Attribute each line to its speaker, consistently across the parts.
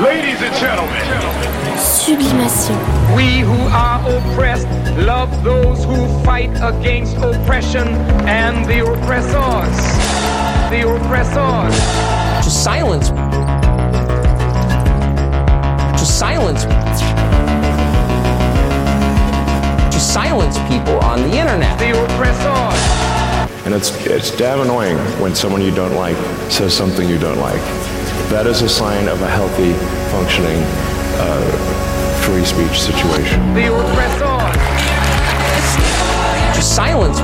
Speaker 1: Ladies and gentlemen.
Speaker 2: Sublimation.
Speaker 3: We who are oppressed love those who fight against oppression and the oppressors. The oppressors.
Speaker 4: To silence. To silence. To silence people on the internet.
Speaker 3: The oppressors.
Speaker 5: And it's, it's damn annoying when someone you don't like says something you don't like. That is a sign of a healthy, functioning, uh, free speech situation.
Speaker 3: The oppressors.
Speaker 4: Silence.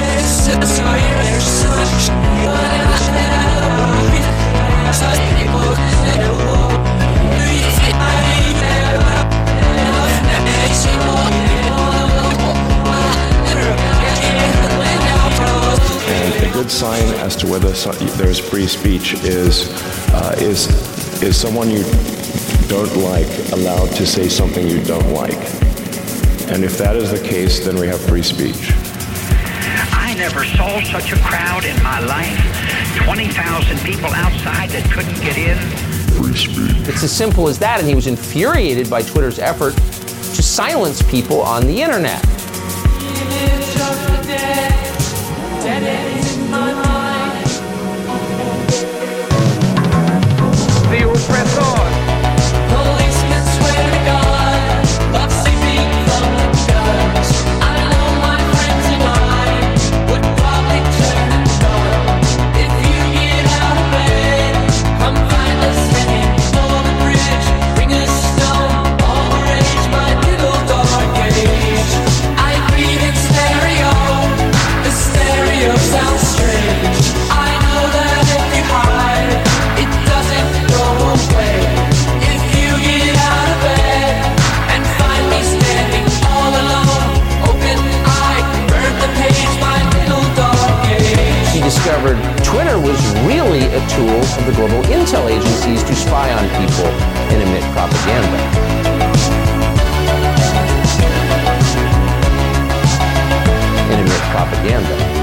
Speaker 5: And a good sign as to whether there's free speech is, uh, is, is someone you don't like allowed to say something you don't like. And if that is the case, then we have free speech.
Speaker 6: I never saw such a crowd in my life. 20,000 people outside that couldn't get in. Free speech.
Speaker 4: It's as simple as that, and he was infuriated by Twitter's effort to silence people on the internet. Really a tool of the global intel agencies to spy on people and emit propaganda. And emit propaganda.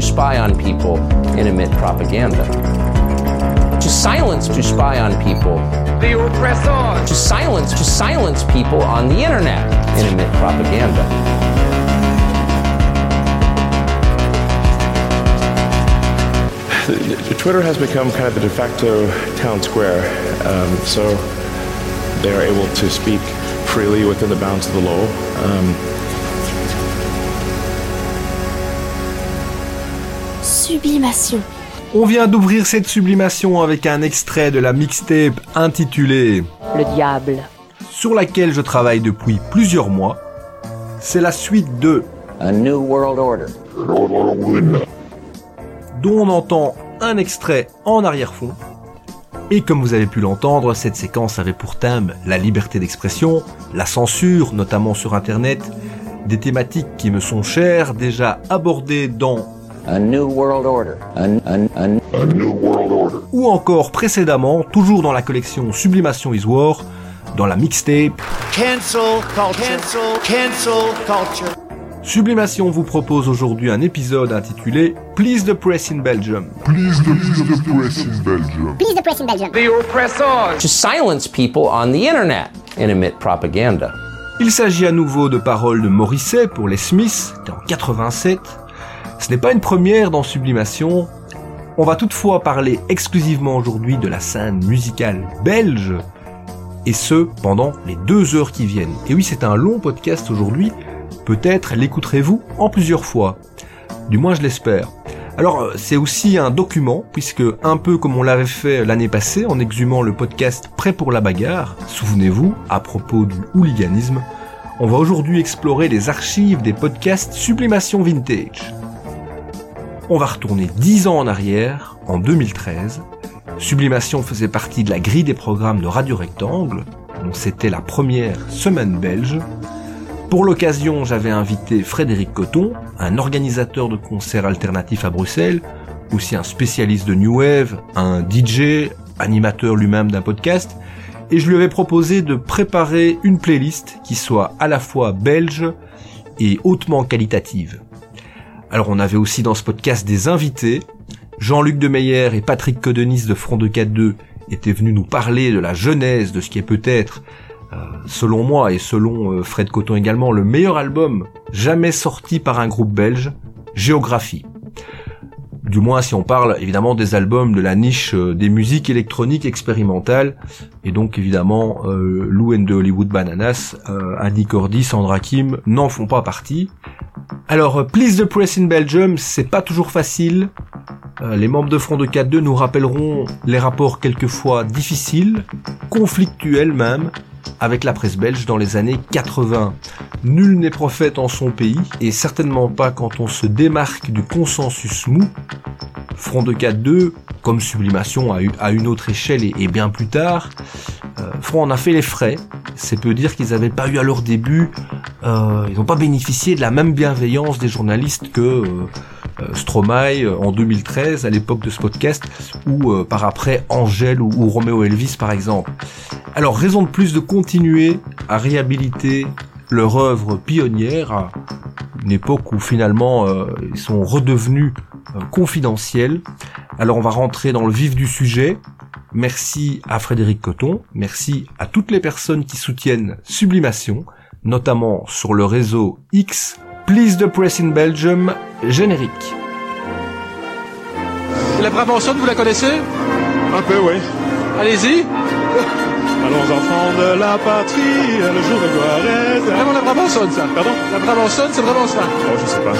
Speaker 4: To spy on people and emit propaganda. To silence to spy on people.
Speaker 3: The oppressors.
Speaker 4: To silence to silence people on the internet and emit propaganda.
Speaker 5: Twitter has become kind of the de facto town square, um, so they are able to speak freely within the bounds of the law. Um,
Speaker 2: Sublimation.
Speaker 7: On vient d'ouvrir cette sublimation avec un extrait de la mixtape intitulée
Speaker 8: Le diable.
Speaker 7: sur laquelle je travaille depuis plusieurs mois. C'est la suite de
Speaker 4: A New World Order.
Speaker 7: dont on entend un extrait en arrière-fond. Et comme vous avez pu l'entendre, cette séquence avait pour thème la liberté d'expression, la censure, notamment sur Internet, des thématiques qui me sont chères, déjà abordées dans
Speaker 4: A New World Order. A, a- a-
Speaker 7: ou encore précédemment, toujours dans la collection Sublimation is War, dans la mixtape
Speaker 9: Cancel culture. Cancel, cancel culture.
Speaker 7: Sublimation vous propose aujourd'hui un épisode intitulé Please the Press in Belgium.
Speaker 1: Please the, please the press in Belgium.
Speaker 2: Please the press in Belgium.
Speaker 3: The oppressors.
Speaker 4: to silence people on the internet and emit propaganda.
Speaker 7: Il s'agit à nouveau de paroles de Morisset pour les Smiths, c'était en 87. Ce n'est pas une première dans Sublimation. On va toutefois parler exclusivement aujourd'hui de la scène musicale belge, et ce, pendant les deux heures qui viennent. Et oui, c'est un long podcast aujourd'hui, peut-être l'écouterez-vous en plusieurs fois. Du moins je l'espère. Alors euh, c'est aussi un document, puisque un peu comme on l'avait fait l'année passée en exhumant le podcast Prêt pour la bagarre, souvenez-vous, à propos du hooliganisme, on va aujourd'hui explorer les archives des podcasts Sublimation Vintage. On va retourner 10 ans en arrière, en 2013. Sublimation faisait partie de la grille des programmes de Radio Rectangle. Donc c'était la première semaine belge. Pour l'occasion, j'avais invité Frédéric Coton, un organisateur de concerts alternatifs à Bruxelles, aussi un spécialiste de New Wave, un DJ, animateur lui-même d'un podcast, et je lui avais proposé de préparer une playlist qui soit à la fois belge et hautement qualitative. Alors on avait aussi dans ce podcast des invités. Jean-Luc Demeyer et Patrick Codenis de Front de 4-2 étaient venus nous parler de la genèse de ce qui est peut-être, euh, selon moi et selon euh, Fred Coton également, le meilleur album jamais sorti par un groupe belge, Géographie. Du moins si on parle évidemment des albums de la niche euh, des musiques électroniques expérimentales, et donc évidemment euh, Lou and the Hollywood Bananas, euh, Andy Cordy, Sandra Kim n'en font pas partie. Alors, euh, Please the Press in Belgium, c'est pas toujours facile. Euh, les membres de Front de 4-2 nous rappelleront les rapports quelquefois difficiles, conflictuels même, avec la presse belge dans les années 80. Nul n'est prophète en son pays, et certainement pas quand on se démarque du consensus mou. Front de 4-2, comme Sublimation à, une autre échelle et, bien plus tard, euh, Front en a fait les frais. C'est peu dire qu'ils n'avaient pas eu à leur début, euh, ils n'ont pas bénéficié de la même bienveillance des journalistes que euh, Stromae euh, en 2013 à l'époque de ce podcast ou euh, par après Angèle ou, ou Roméo Elvis par exemple. Alors raison de plus de continuer à réhabiliter leur œuvre pionnière à une époque où finalement euh, ils sont redevenus euh, confidentiels. Alors on va rentrer dans le vif du sujet. Merci à Frédéric Coton, merci à toutes les personnes qui soutiennent Sublimation, notamment sur le réseau X, Please the Press in Belgium, générique.
Speaker 8: La Brabançonne, vous la connaissez?
Speaker 5: Un peu, oui.
Speaker 8: Allez-y.
Speaker 5: Allons enfants de la patrie, le jour de gloire est...
Speaker 8: Vraiment la Brabançonne, ça.
Speaker 5: Pardon?
Speaker 8: La Brabançonne, c'est vraiment ça.
Speaker 5: Oh, je sais pas.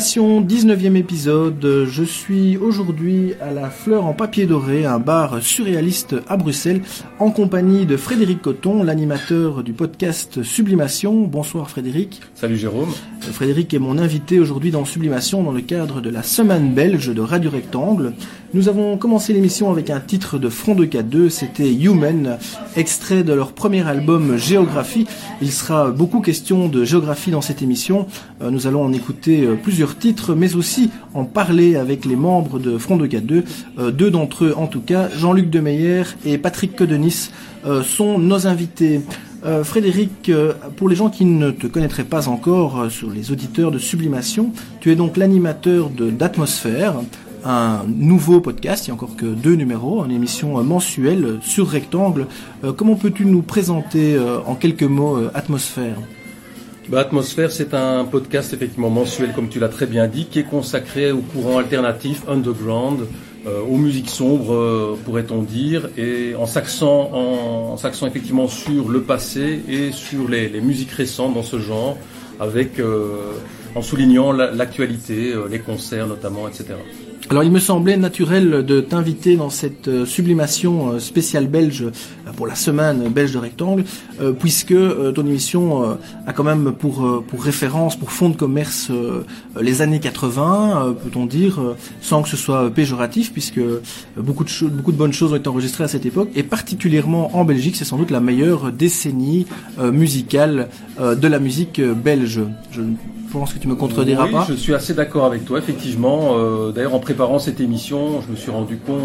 Speaker 10: Sublimation, 19e épisode. Je suis aujourd'hui à la Fleur en papier doré, un bar surréaliste à Bruxelles, en compagnie de Frédéric Coton, l'animateur du podcast Sublimation. Bonsoir Frédéric.
Speaker 11: Salut Jérôme.
Speaker 10: Frédéric est mon invité aujourd'hui dans Sublimation dans le cadre de la semaine belge de Radio Rectangle. Nous avons commencé l'émission avec un titre de Front de K2, c'était Human, extrait de leur premier album Géographie. Il sera beaucoup question de géographie dans cette émission. Euh, Nous allons en écouter euh, plusieurs titres, mais aussi en parler avec les membres de Front de K2. Euh, Deux d'entre eux, en tout cas, Jean-Luc Demeyer et Patrick Codenis, sont nos invités. Euh, Frédéric, euh, pour les gens qui ne te connaîtraient pas encore, euh, sur les auditeurs de Sublimation, tu es donc l'animateur d'Atmosphère, un nouveau podcast, il n'y a encore que deux numéros, une émission mensuelle sur Rectangle. Comment peux-tu nous présenter en quelques mots Atmosphère?
Speaker 11: Bah, Atmosphère, c'est un podcast effectivement mensuel, comme tu l'as très bien dit, qui est consacré au courant alternatif, underground, euh, aux musiques sombres, euh, pourrait-on dire, et en s'accent, en, en effectivement sur le passé et sur les, les musiques récentes dans ce genre, avec euh, en soulignant la- l'actualité, euh, les concerts notamment, etc.
Speaker 10: Alors il me semblait naturel de t'inviter dans cette euh, sublimation euh, spéciale belge euh, pour la semaine belge de Rectangle, puisque ton émission a quand même pour, pour référence, pour fond de commerce, les années 80, euh, peut-on dire, sans que ce soit péjoratif, puisque beaucoup de, cho- beaucoup de bonnes choses ont été enregistrées à cette époque, et particulièrement en Belgique, c'est sans doute la meilleure décennie musicale de la musique belge. Pense que tu me contrediras
Speaker 11: oui,
Speaker 10: pas.
Speaker 11: je suis assez d'accord avec toi, effectivement. Euh, D'ailleurs, en préparant cette émission, je me suis rendu compte,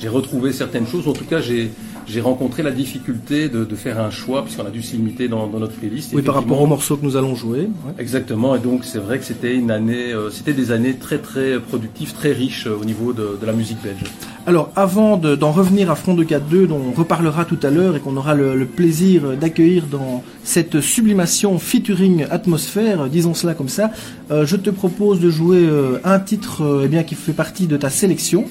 Speaker 11: j'ai retrouvé certaines choses. En tout cas, j'ai j'ai rencontré la difficulté de, de faire un choix, puisqu'on a dû se limiter dans, dans notre playlist.
Speaker 10: Oui, par rapport aux morceaux que nous allons jouer. ouais.
Speaker 11: Exactement, et donc c'est vrai que c'était une année, euh, c'était des années très très productives, très riches euh, au niveau de, de la musique belge.
Speaker 10: Alors, avant de- d'en revenir à Front de 4-2, dont on reparlera tout à l'heure et qu'on aura le, le plaisir d'accueillir dans cette sublimation featuring atmosphère, disons cela comme ça, euh, je te propose de jouer un titre eh bien, qui fait partie de ta sélection.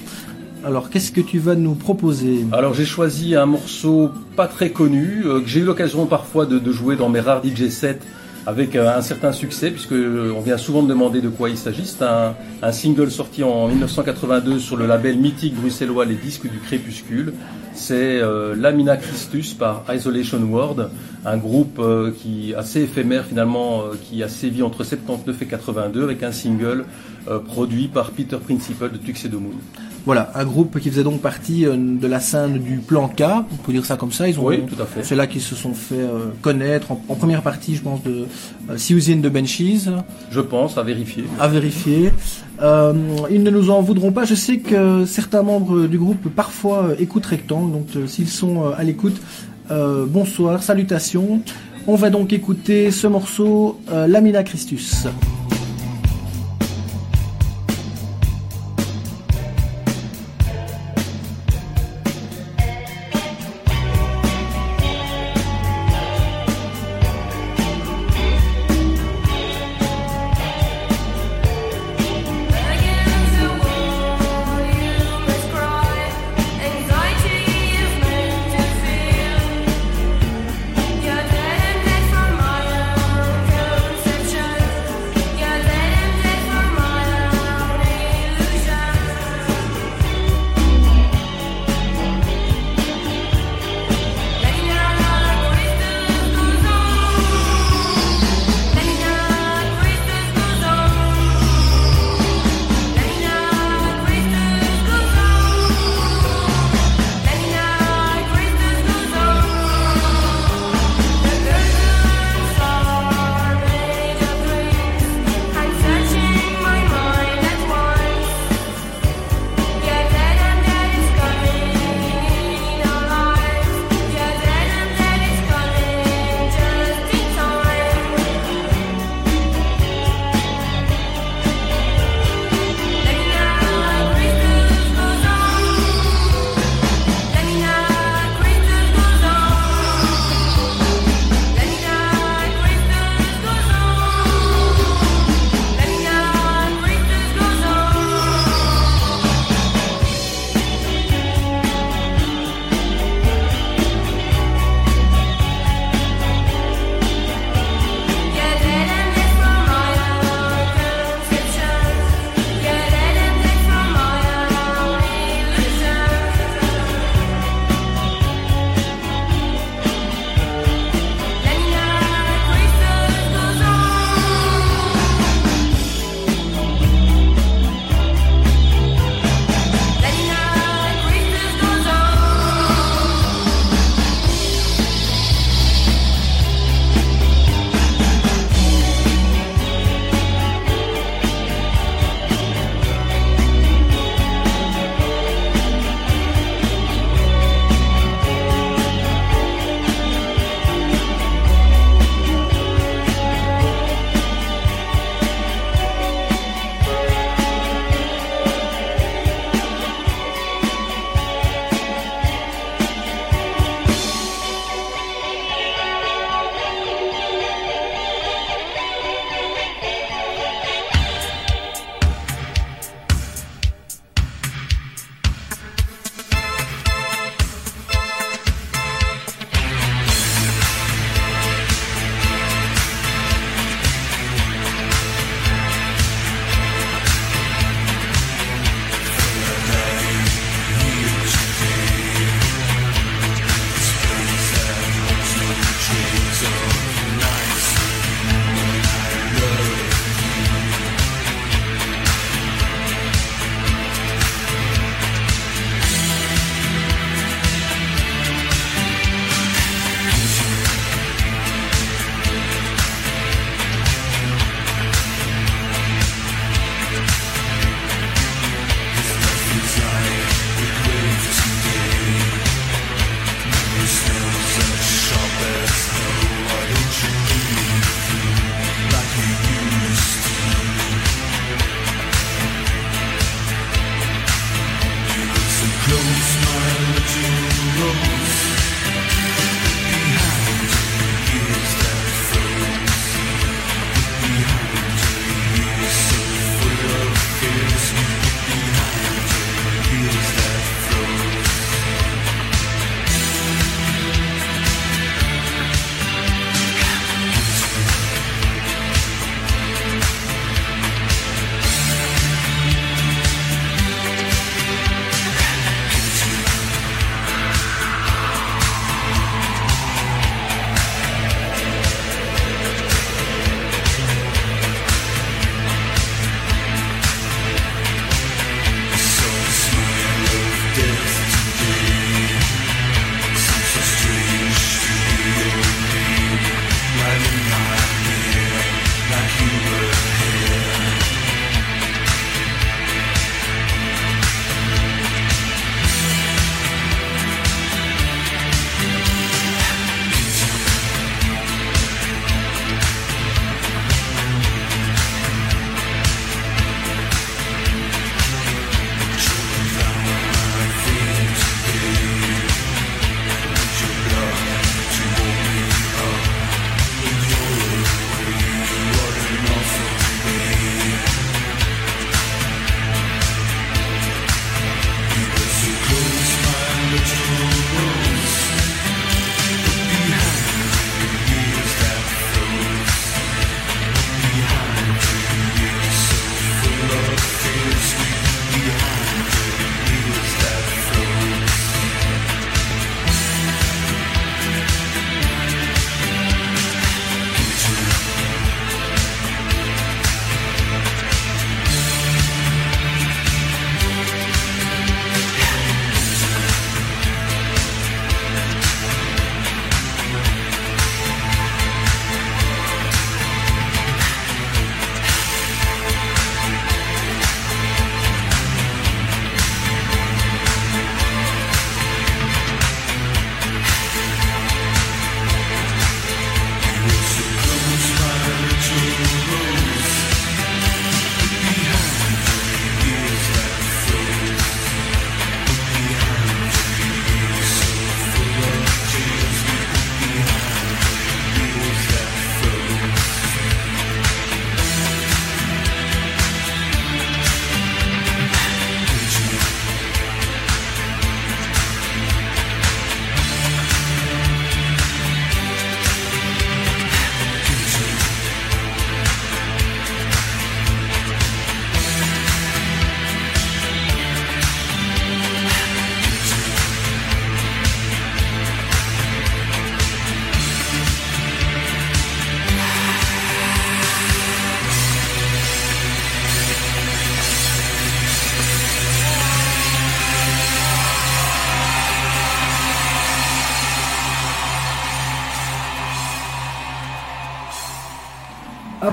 Speaker 10: Alors, qu'est-ce que tu vas nous proposer
Speaker 11: Alors j'ai choisi un morceau pas très connu, euh, que j'ai eu l'occasion parfois de, jouer dans mes rares DJ sets avec euh, un certain succès, puisque euh, on vient souvent me demander de quoi il s'agit. C'est un, single sorti en 1982 sur le label mythique bruxellois Les Disques du Crépuscule. C'est Lamina Christus par Isolation World, un groupe qui assez éphémère finalement, qui a sévi entre 79 et 82 avec un single produit par Peter Principal de Tuxedo Moon.
Speaker 10: Voilà, un groupe qui faisait donc partie euh, de la scène du plan K, on peut dire ça comme ça. Ils ont,
Speaker 11: Oui, tout à fait.
Speaker 10: C'est là qu'ils se sont fait euh, connaître en, en première partie, je pense, de euh, Susan de Benchies.
Speaker 11: Je pense, à vérifier.
Speaker 10: à vérifier. Euh, ils ne nous en voudront pas. Je sais que certains membres du groupe parfois écoutent Rectangle, donc euh, s'ils sont euh, à l'écoute, bonsoir, salutations. On va donc écouter ce morceau, Lamina Christus.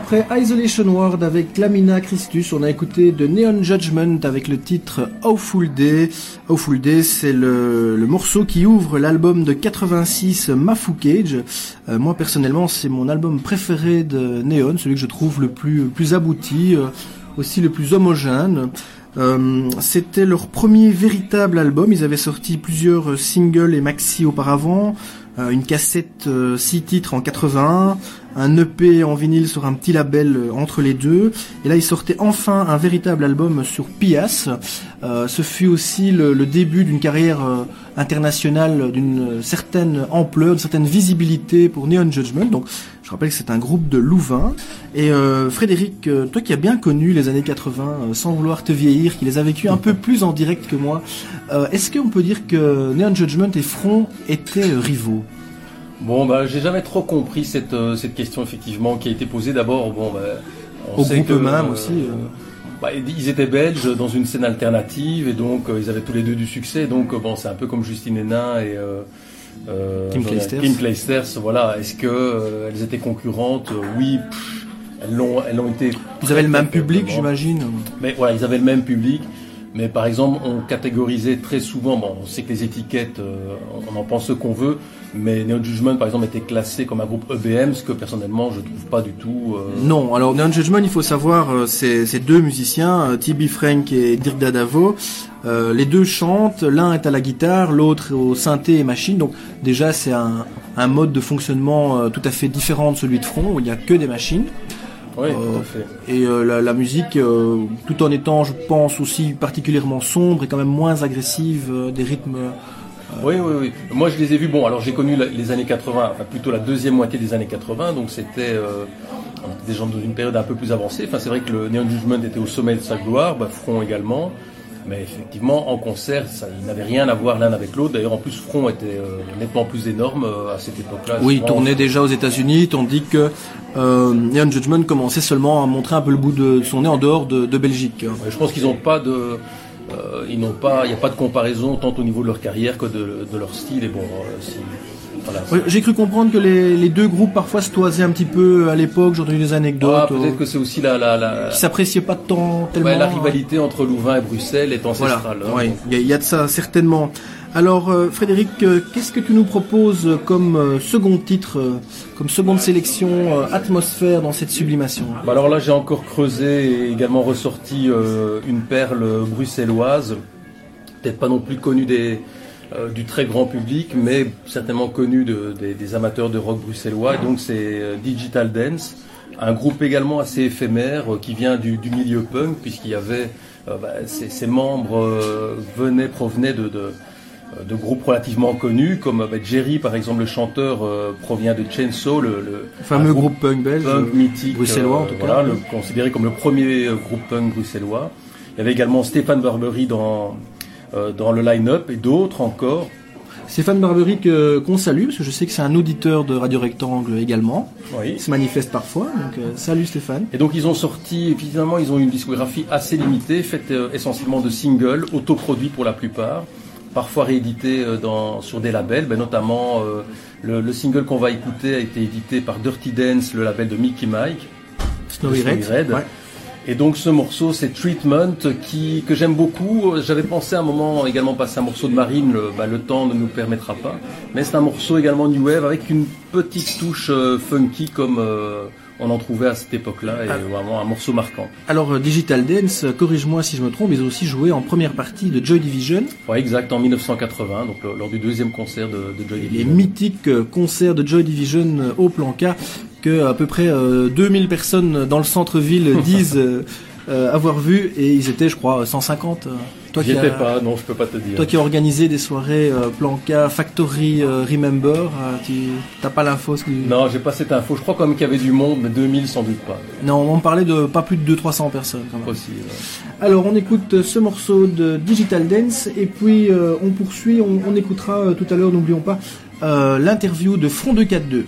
Speaker 10: Après Isolation Ward avec Lamina Christus, on a écouté de Neon Judgment avec le titre Awful Day. Awful Day, c'est le, morceau qui ouvre l'album de 86 Mafu Cage. Euh, moi personnellement, c'est mon album préféré de Neon, celui que je trouve le plus, abouti, euh, aussi le plus homogène. Euh, C'était leur premier véritable album. Ils avaient sorti plusieurs singles et maxi auparavant, une cassette 6 titres en 81, un EP en vinyle sur un petit label euh, entre les deux. Et là, ils sortaient enfin un véritable album sur Pias. Euh, ce fut aussi le, le début d'une carrière euh, internationale d'une certaine ampleur, d'une certaine visibilité pour Neon Judgment. Donc, je rappelle que c'est un groupe de Louvain. Et euh, Frédéric, euh, toi qui as bien connu les années 80, euh, sans vouloir te vieillir, qui les a vécues un peu plus en direct que moi, est-ce qu'on peut dire que Neon Judgment et Front étaient rivaux?
Speaker 11: Bon, bah, j'ai jamais trop compris cette, cette question, effectivement, qui a été posée d'abord. Bon, bah, on
Speaker 10: Au
Speaker 11: sait
Speaker 10: groupe
Speaker 11: que,
Speaker 10: aussi,
Speaker 11: bah, ils étaient belges dans une scène alternative et donc euh, ils avaient tous les deux du succès. Donc, euh, bon, c'est un peu comme Justine Hénin et. Euh, euh,
Speaker 10: Kim Clijsters.
Speaker 11: Kim Clijsters, voilà. Est-ce que euh, elles étaient concurrentes Euh, Oui, pff, elles l'ont, elles ont été.
Speaker 10: Ils avaient le même public, j'imagine.
Speaker 11: Mais voilà, ils avaient le même public. Mais par exemple, on catégorisait très souvent, bon, on sait que les étiquettes, euh, on en pense ce qu'on veut, mais Neon Judgment, par exemple, était classé comme un groupe EBM, ce que personnellement, je trouve pas du tout. euh,
Speaker 10: Non, alors Neon Judgment, il faut savoir, euh, c'est c'est deux musiciens, euh, Tibi Frank et Dirk Dadavo. Euh, les deux chantent, l'un est à la guitare, l'autre au synthé et machine. Donc déjà, c'est un, un mode de fonctionnement euh, tout à fait différent de celui de Front, où il n'y a que des machines.
Speaker 11: Oui, tout à fait.
Speaker 10: Et la, la musique, tout en étant, je pense, aussi particulièrement sombre et quand même moins agressive, des rythmes...
Speaker 11: Oui, oui, oui. Moi, je les ai vus. Bon, alors j'ai connu les années 80, enfin plutôt la deuxième moitié des années 80, donc c'était euh, des gens dans une période un peu plus avancée. Enfin, c'est vrai que le Neon Judgment était au sommet de sa gloire, bah, Front également. Mais effectivement, en concert, ça, ils n'avaient rien à voir l'un avec l'autre. D'ailleurs, en plus, Front était euh, nettement plus énorme euh, à cette époque-là.
Speaker 10: Oui, il tournait déjà aux États-Unis, tandis que euh, Neon Judgment commençait seulement à montrer un peu le bout de son nez en dehors de, de Belgique.
Speaker 11: Ouais, Je pense qu'ils n'ont pas de, euh, ils n'ont pas, il n'y a pas de comparaison tant au niveau de leur carrière que de, de leur style. Et bon, euh, voilà.
Speaker 10: J'ai cru comprendre que les, les deux groupes parfois se toisaient un petit peu à l'époque, j'ai entendu des anecdotes.
Speaker 11: Ah, peut-être
Speaker 10: euh,
Speaker 11: que c'est aussi la, la, la,
Speaker 10: qui s'appréciaient pas tant tellement.
Speaker 11: ouais, la rivalité entre Louvain et Bruxelles est
Speaker 10: Voilà,
Speaker 11: ancestrale. hein.
Speaker 10: ouais, il y, a- il y a de ça certainement. Alors euh, Frédéric, euh, qu'est-ce que tu nous proposes comme euh, second titre, comme seconde sélection atmosphère dans cette sublimation
Speaker 11: Bah alors là, j'ai encore creusé et également ressorti une perle bruxelloise, peut-être pas non plus connue du très grand public, mais certainement connue de- des, amateurs de rock bruxellois. Et donc c'est Digital Dance, un groupe également assez éphémère qui vient du, milieu punk, puisqu'il y avait bah, ses, membres venaient provenaient de de groupes relativement connus, comme bah, Jerry, par exemple, le chanteur, euh, provient de Chainsaw, le, le
Speaker 10: fameux groupe punk belge,
Speaker 11: punk
Speaker 10: euh,
Speaker 11: mythique,
Speaker 10: bruxellois, en tout
Speaker 11: voilà,
Speaker 10: cas.
Speaker 11: le- considéré comme le premier euh, groupe punk bruxellois. Il y avait également Stéphane Barbery dans euh, dans le line-up et d'autres encore.
Speaker 10: Stéphane Barbery qu'on salue, parce que je sais que c'est un auditeur de Radio Rectangle également.
Speaker 11: Oui.
Speaker 10: Il se manifeste parfois, donc euh, salut Stéphane.
Speaker 11: Et donc ils ont sorti, finalement ils ont une discographie assez limitée, faite euh, essentiellement de singles, autoproduits pour la plupart, parfois réédités euh, dans, sur des labels, ben, notamment euh, le, le single qu'on va écouter a été édité par Dirty Dance, le label de Mickey Mike.
Speaker 10: Snowy Red, ouais.
Speaker 11: Et donc ce morceau c'est Treatment qui, que j'aime beaucoup. J'avais pensé à un moment également passer un morceau de Marine, le, bah, le temps ne nous permettra pas. Mais c'est un morceau également New Wave avec une petite touche euh, funky comme euh, on en trouvait à cette époque-là et
Speaker 10: Ah.
Speaker 11: vraiment un morceau marquant.
Speaker 10: Alors euh, Digital Dance, euh, corrige-moi si je me trompe, ils ont aussi joué en première partie de Joy Division,
Speaker 11: Ouais, exact, en 1980, donc euh, lors du deuxième concert de, de Joy
Speaker 10: les
Speaker 11: Division.
Speaker 10: mythiques euh, concerts de Joy Division au Planca, que à peu près euh, 2000 personnes dans le centre-ville disent euh, avoir vu, et ils étaient, je crois, 150. euh. Toi
Speaker 11: J'y
Speaker 10: qui
Speaker 11: étais
Speaker 10: as-
Speaker 11: pas, non, je peux pas te dire.
Speaker 10: Toi qui as organisé des soirées euh, Planca, Factory, euh, Remember, euh, tu t'as pas l'info ce que-
Speaker 11: Non, j'ai pas cette info. Je crois quand même qu'il y avait du monde, mais 2000 sans doute pas.
Speaker 10: Non, on parlait de pas plus de 200-300 personnes quand même.
Speaker 11: Possible.
Speaker 10: Alors on écoute euh, ce morceau de Digital Dance et puis on poursuit, on, on écoutera tout à l'heure, n'oublions pas, l'interview de Front 242.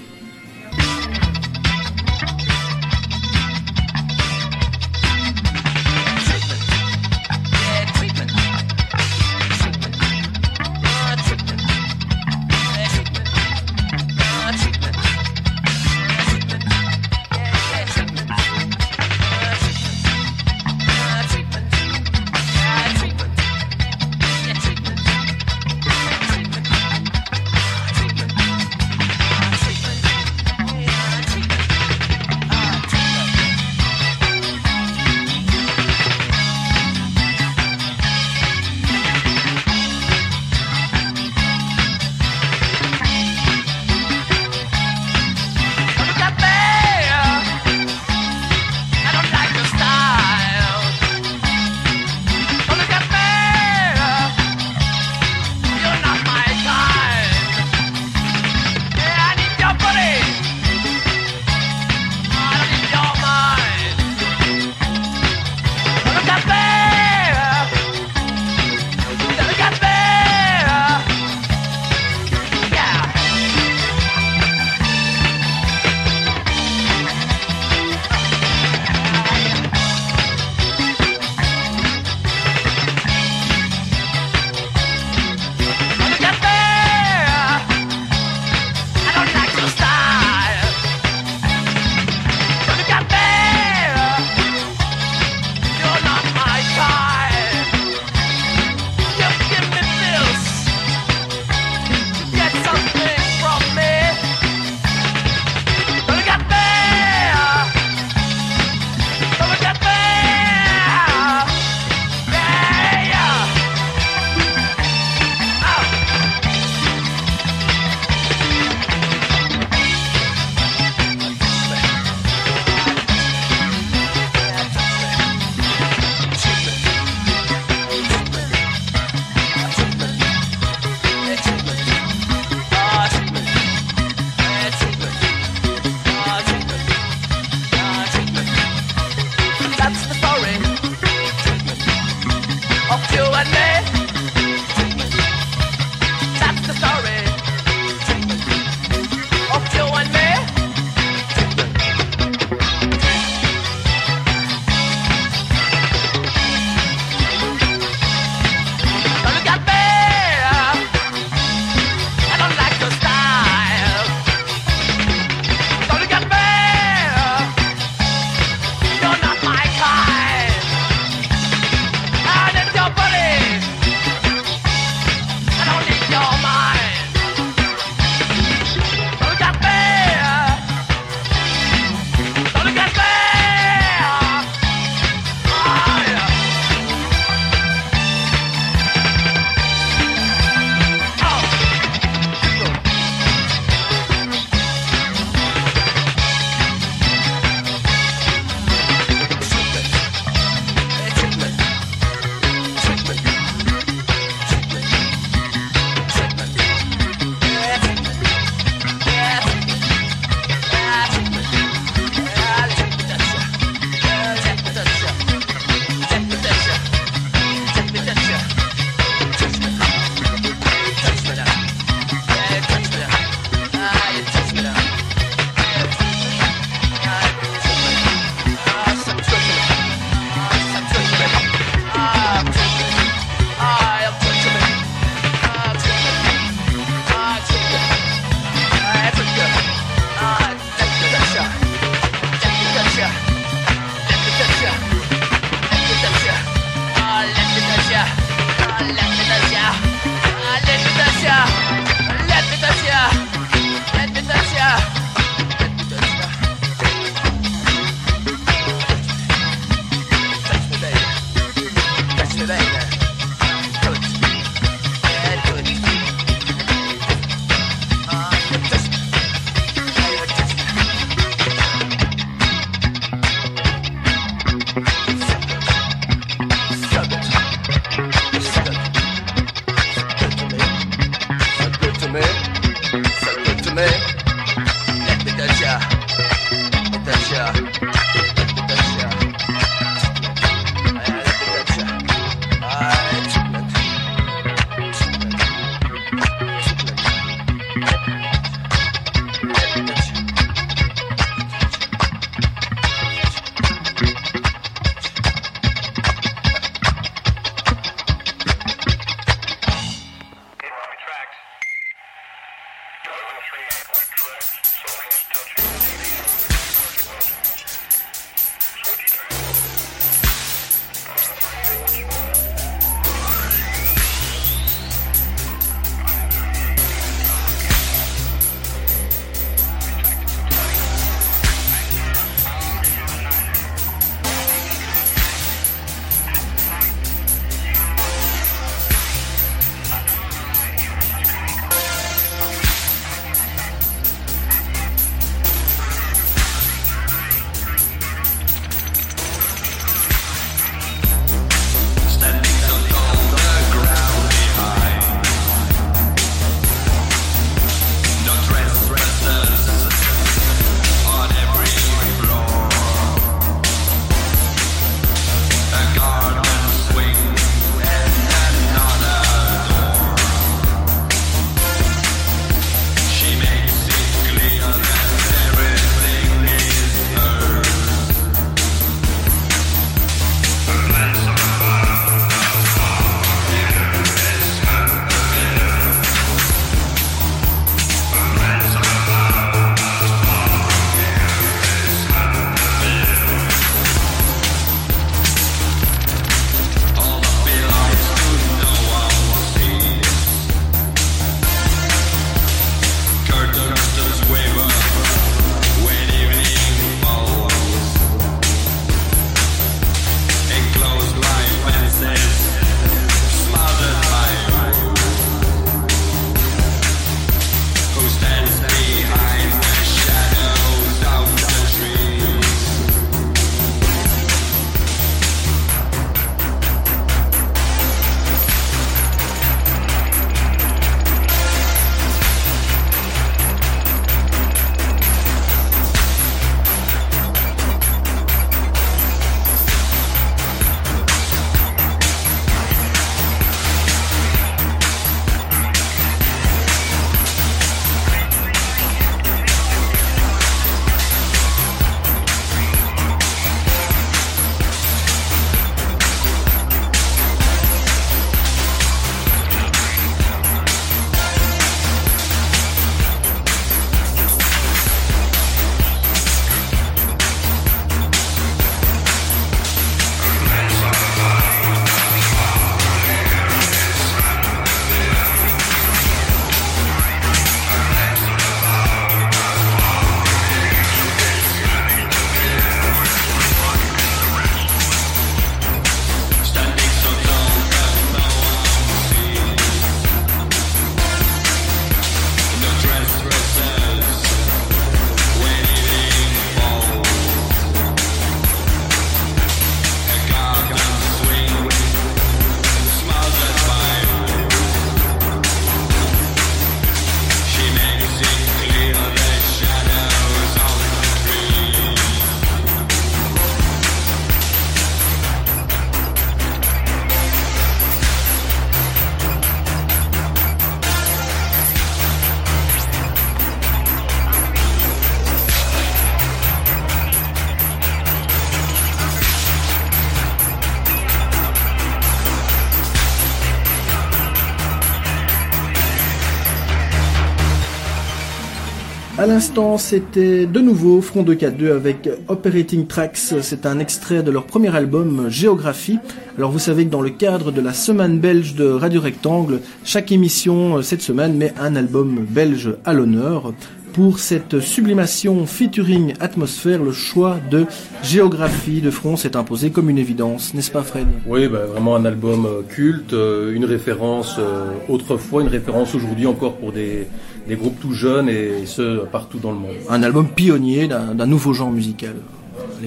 Speaker 10: L'instant, c'était de nouveau Front 242 avec Operating Tracks. C'est un extrait de leur premier album Géographie. Alors vous savez que dans le cadre de la semaine belge de Radio Rectangle, chaque émission euh, cette semaine met un album belge à l'honneur. Pour cette sublimation featuring atmosphère, le choix de Géographie de Front s'est imposé comme une évidence, n'est-ce pas Fred?
Speaker 11: Oui, bah, vraiment un album euh, culte, euh, une référence euh, autrefois, une référence aujourd'hui encore pour des, des groupes tout jeunes et, ce partout dans le monde.
Speaker 10: Un album pionnier d'un d'un nouveau genre musical.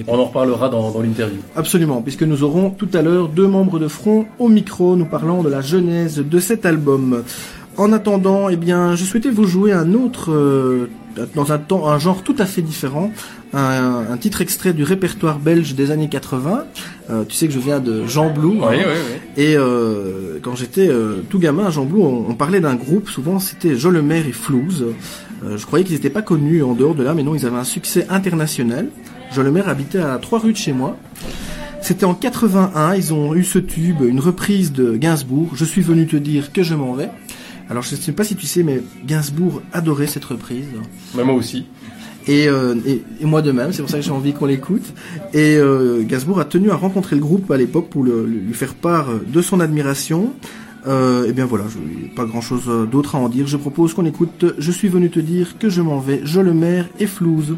Speaker 11: On en reparlera dans, dans l'interview.
Speaker 10: Absolument, puisque nous aurons tout à l'heure deux membres de Front au micro, nous parlant de la genèse de cet album. En attendant, eh bien, je souhaitais vous jouer un autre, euh, dans un, temps, un genre tout à fait différent, un, un titre extrait du répertoire belge des années 80. Euh, tu sais que je viens de Jean Blou.
Speaker 11: Oui,
Speaker 10: hein.
Speaker 11: oui, oui.
Speaker 10: Et euh, quand j'étais euh, tout gamin à Jean Blou, on, on parlait d'un groupe, souvent c'était Jolimer et Flouze. Euh, je croyais qu'ils n'étaient pas connus en dehors de là, mais non, ils avaient un succès international. Jolimer habitait à trois rues de chez moi. C'était en 81, ils ont eu ce tube, une reprise de Gainsbourg, Je suis venu te dire que je m'en vais.
Speaker 12: Alors je ne sais pas si tu sais, mais Gainsbourg adorait cette reprise.
Speaker 11: Mais moi aussi.
Speaker 12: Et, euh, et, et moi de même, c'est pour ça que j'ai envie qu'on l'écoute. Et euh, Gainsbourg a tenu à rencontrer le groupe à l'époque pour le- lui faire part de son admiration. Euh, et bien voilà, je, pas grand chose d'autre à en dire. Je propose qu'on écoute Je suis venu te dire que je m'en vais, je le maire et Flouze.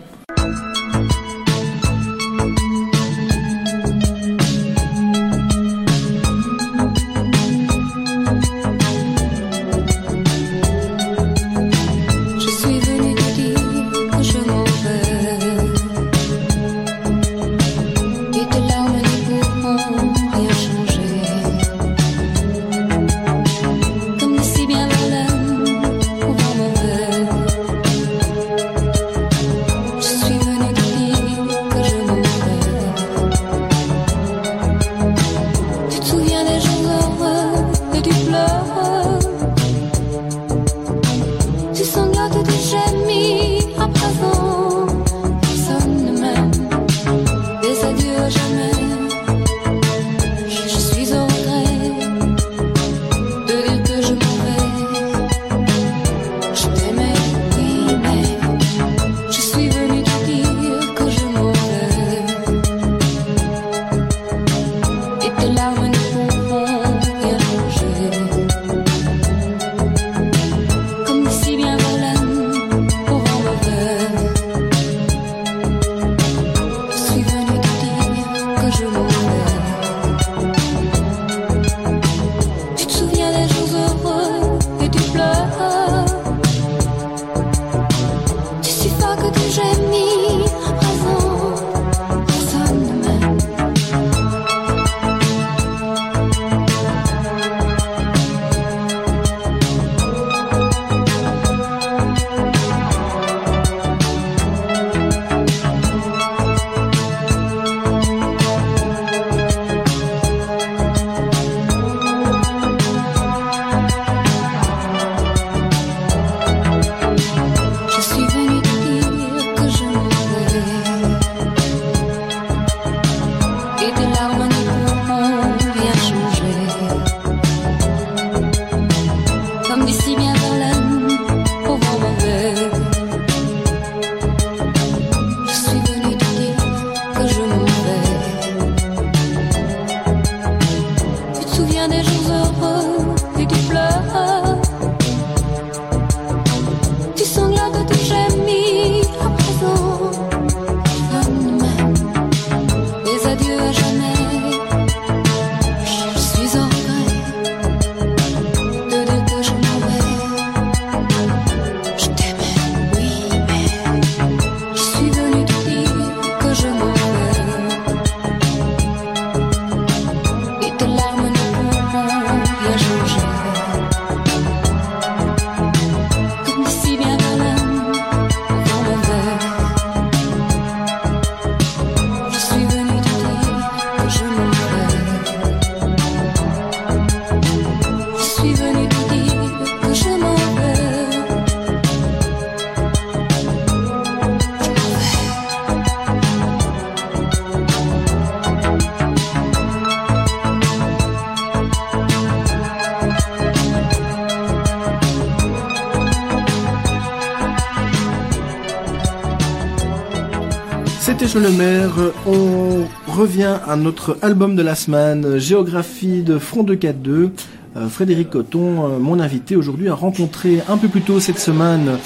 Speaker 10: Je
Speaker 12: le maire. On revient à notre album de la semaine, Géographie de Front de 4-2. Euh, Frédéric Coton, euh, mon invité aujourd'hui, a rencontré un peu plus tôt cette semaine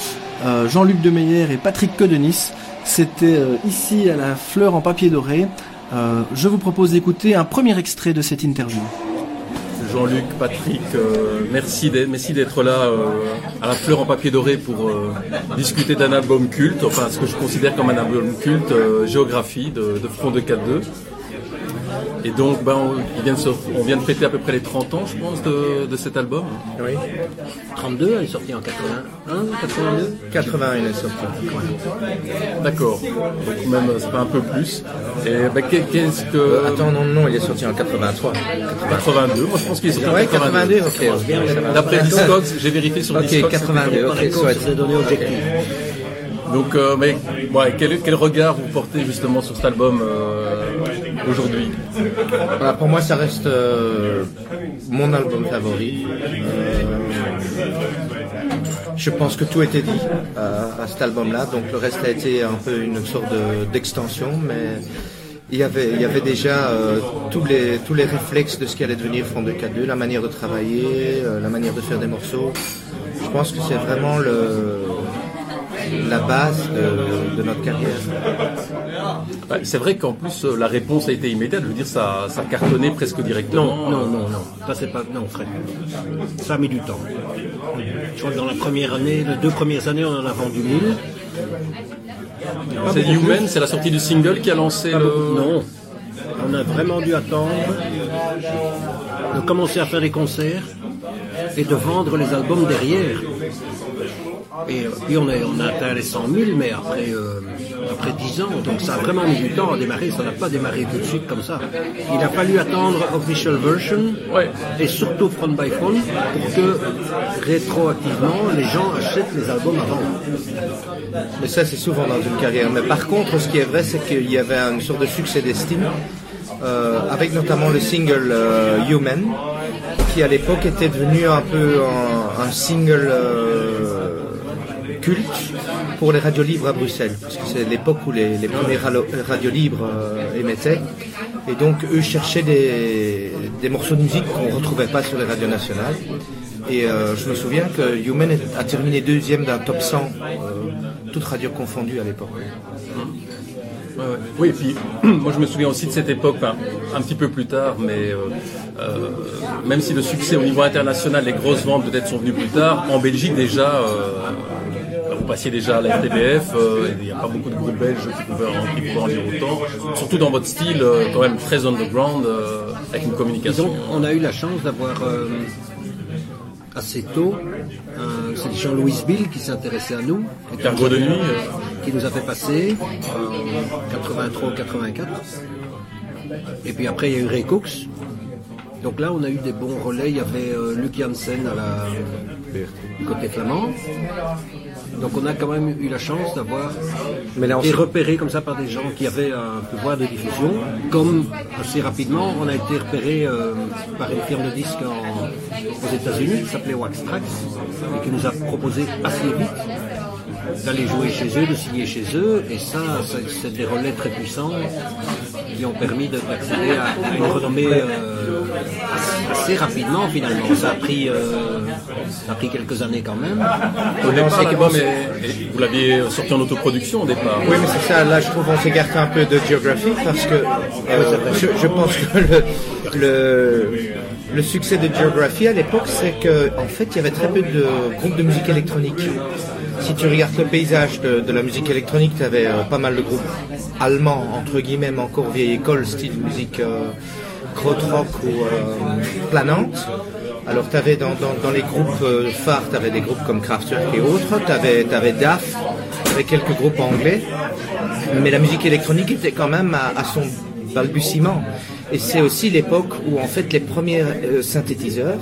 Speaker 12: euh, Jean-Luc Demeyer et Patrick Codenis. C'était euh, ici à la Fleur en papier doré. Je vous propose d'écouter un premier extrait de cette interview.
Speaker 11: Jean-Luc, Patrick, euh, merci d'être merci d'être là euh, à la fleur en papier doré pour euh, discuter d'un album culte, enfin ce que je considère comme un album culte, euh, Géographie de, de Front de 4-2. Et donc, ben, on, vient de sortir- on vient de fêter à peu près les 30 ans, je pense, de, de cet album.
Speaker 13: Oui. 32, elle est sortie en 81, 82
Speaker 14: 80, il est sorti.
Speaker 11: D'accord. Donc même, c'est pas un peu plus. Et ben, qu'est- qu'est-ce que...
Speaker 14: Euh, attends, non, non, il est sorti en 83.
Speaker 11: 82, moi je pense qu'il est sorti en
Speaker 14: Ouais,
Speaker 11: 82.
Speaker 14: 82, ok, ok.
Speaker 11: D'après Discogs, j'ai vérifié sur
Speaker 14: Ok,
Speaker 11: Discogs.
Speaker 14: 82, ok, soit.
Speaker 11: Donc, euh, mais ouais, quel, quel regard vous portez justement sur cet album euh, aujourd'hui?
Speaker 14: Voilà, pour moi, ça reste euh, mon album favori. Euh, Je pense que tout était dit euh, à cet album-là, donc le reste a été un peu une sorte de- d'extension, mais il y avait, il y avait déjà euh, tous, les, tous les réflexes de ce qui allait devenir Front de K2, la manière de travailler, euh, la manière de faire des morceaux. Je pense que c'est vraiment le, la base de, de notre carrière.
Speaker 11: Ouais, c'est vrai qu'en plus euh, la réponse a été immédiate. Je veux dire, ça, ça cartonnait presque directement.
Speaker 13: Non, non, non, non. Ça, c'est pas. Non, Fred. Ça a mis du temps. Je crois que dans la première année, les deux premières années, on en a vendu 1000.
Speaker 11: C'est Human, c'est la sortie du single qui a lancé le.
Speaker 13: Non. On a vraiment dû attendre de commencer à faire des concerts et de vendre les albums derrière. Et euh, puis on, est, on a atteint les 100 000, mais après, euh, après 10 ans. Donc ça a vraiment mis du temps à démarrer. Ça n'a pas démarré tout de suite comme ça. Il a fallu attendre Official Version et surtout Front by Front pour que rétroactivement les gens achètent les albums avant.
Speaker 14: Mais ça, c'est souvent dans une carrière. Mais par contre, ce qui est vrai, c'est qu'il y avait une sorte de succès d'estime, euh, avec notamment le single euh, Human, qui à l'époque était devenu un peu un, un single euh, pour les radios libres à Bruxelles, parce que c'est l'époque où les, les premiers ralo- radios libres euh, émettaient. Et donc, eux cherchaient des, morceaux de musique qu'on ne retrouvait pas sur les radios nationales. Et euh, je me souviens que Human a terminé deuxième d'un top 100, euh, radios confondues à l'époque.
Speaker 11: Oui, et puis moi je me souviens aussi de cette époque, un petit peu plus tard, mais euh, euh, même si le succès au niveau international, les grosses ventes peut-être sont venues plus tard, en Belgique déjà, euh, passiez déjà à la RTBF, euh, il n'y a pas beaucoup de groupes belges qui pouvaient en, qui pouvaient en dire autant, surtout dans votre style euh, quand même très underground, euh, avec une communication.
Speaker 13: On a eu la chance d'avoir assez tôt, c'est Jean-Louis Bill qui s'intéressait à nous, et qui
Speaker 11: Cargo
Speaker 13: nous a-
Speaker 11: de nuit, euh.
Speaker 13: qui nous a fait passer en 83 84. Et puis après il y a eu Ray Cooks. Donc là on a eu des bons relais, il y avait euh, Luc Janssen à la, du côté flamand. Donc on a quand même eu la chance d'avoir été repéré comme ça par des gens qui avaient un pouvoir de diffusion. Comme assez rapidement, on a été repéré euh, par une firme de disques en- aux États-Unis qui s'appelait Wax Trax et qui nous a proposé assez vite d'aller jouer chez eux, de signer chez eux. Et ça, c'est- c'est des relais très puissants qui ont permis de- d'accéder à, à une renommée euh, assez rapidement finalement. Ça a pris, euh, ça a pris quelques années quand même.
Speaker 11: Au départ, l'album, vous l'aviez sorti en autoproduction au départ.
Speaker 14: Oui, mais c'est ça. Là, je trouve qu'on s'écarte un peu de Geography parce que euh, je, je pense que le, le, le succès de Geography à l'époque, c'est que en fait, il y avait très peu de groupes de musique électronique. Si tu regardes le paysage de, la musique électronique, tu avais pas mal de groupes allemands, entre guillemets, encore vieille école, style musique euh, krautrock ou euh, planante. Alors, tu avais dans, les groupes euh, phares, tu avais des groupes comme Kraftwerk et autres, tu avais, DAF, avec quelques groupes anglais, mais la musique électronique était quand même à son balbutiement. Et c'est aussi l'époque où en fait les premiers euh, synthétiseurs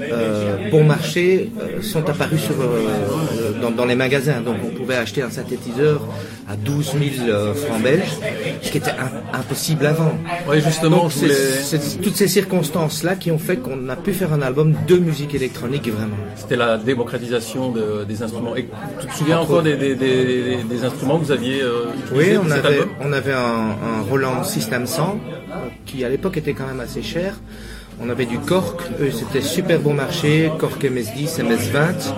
Speaker 14: euh, bon marché euh, sont apparus sur, euh, dans, dans les magasins. Donc on pouvait acheter un synthétiseur à 12 000 euh, francs belges, ce qui était im- impossible avant.
Speaker 11: Oui, justement,
Speaker 14: Donc c'est
Speaker 11: voulais-
Speaker 14: c'est toutes ces circonstances-là qui ont fait qu'on a pu faire un album de musique électronique vraiment.
Speaker 11: C'était la démocratisation de- des instruments. Et tu te souviens
Speaker 14: Entre
Speaker 11: encore des, des- des- des instruments que vous aviez euh, utilisés
Speaker 14: Oui,
Speaker 11: pour
Speaker 14: on
Speaker 11: cet
Speaker 14: avait,
Speaker 11: album?
Speaker 14: on avait un, un Roland System 100 euh, qui à l'époque était quand même assez cher. On avait du Cork, c'était super bon marché, Cork MS10, MS20,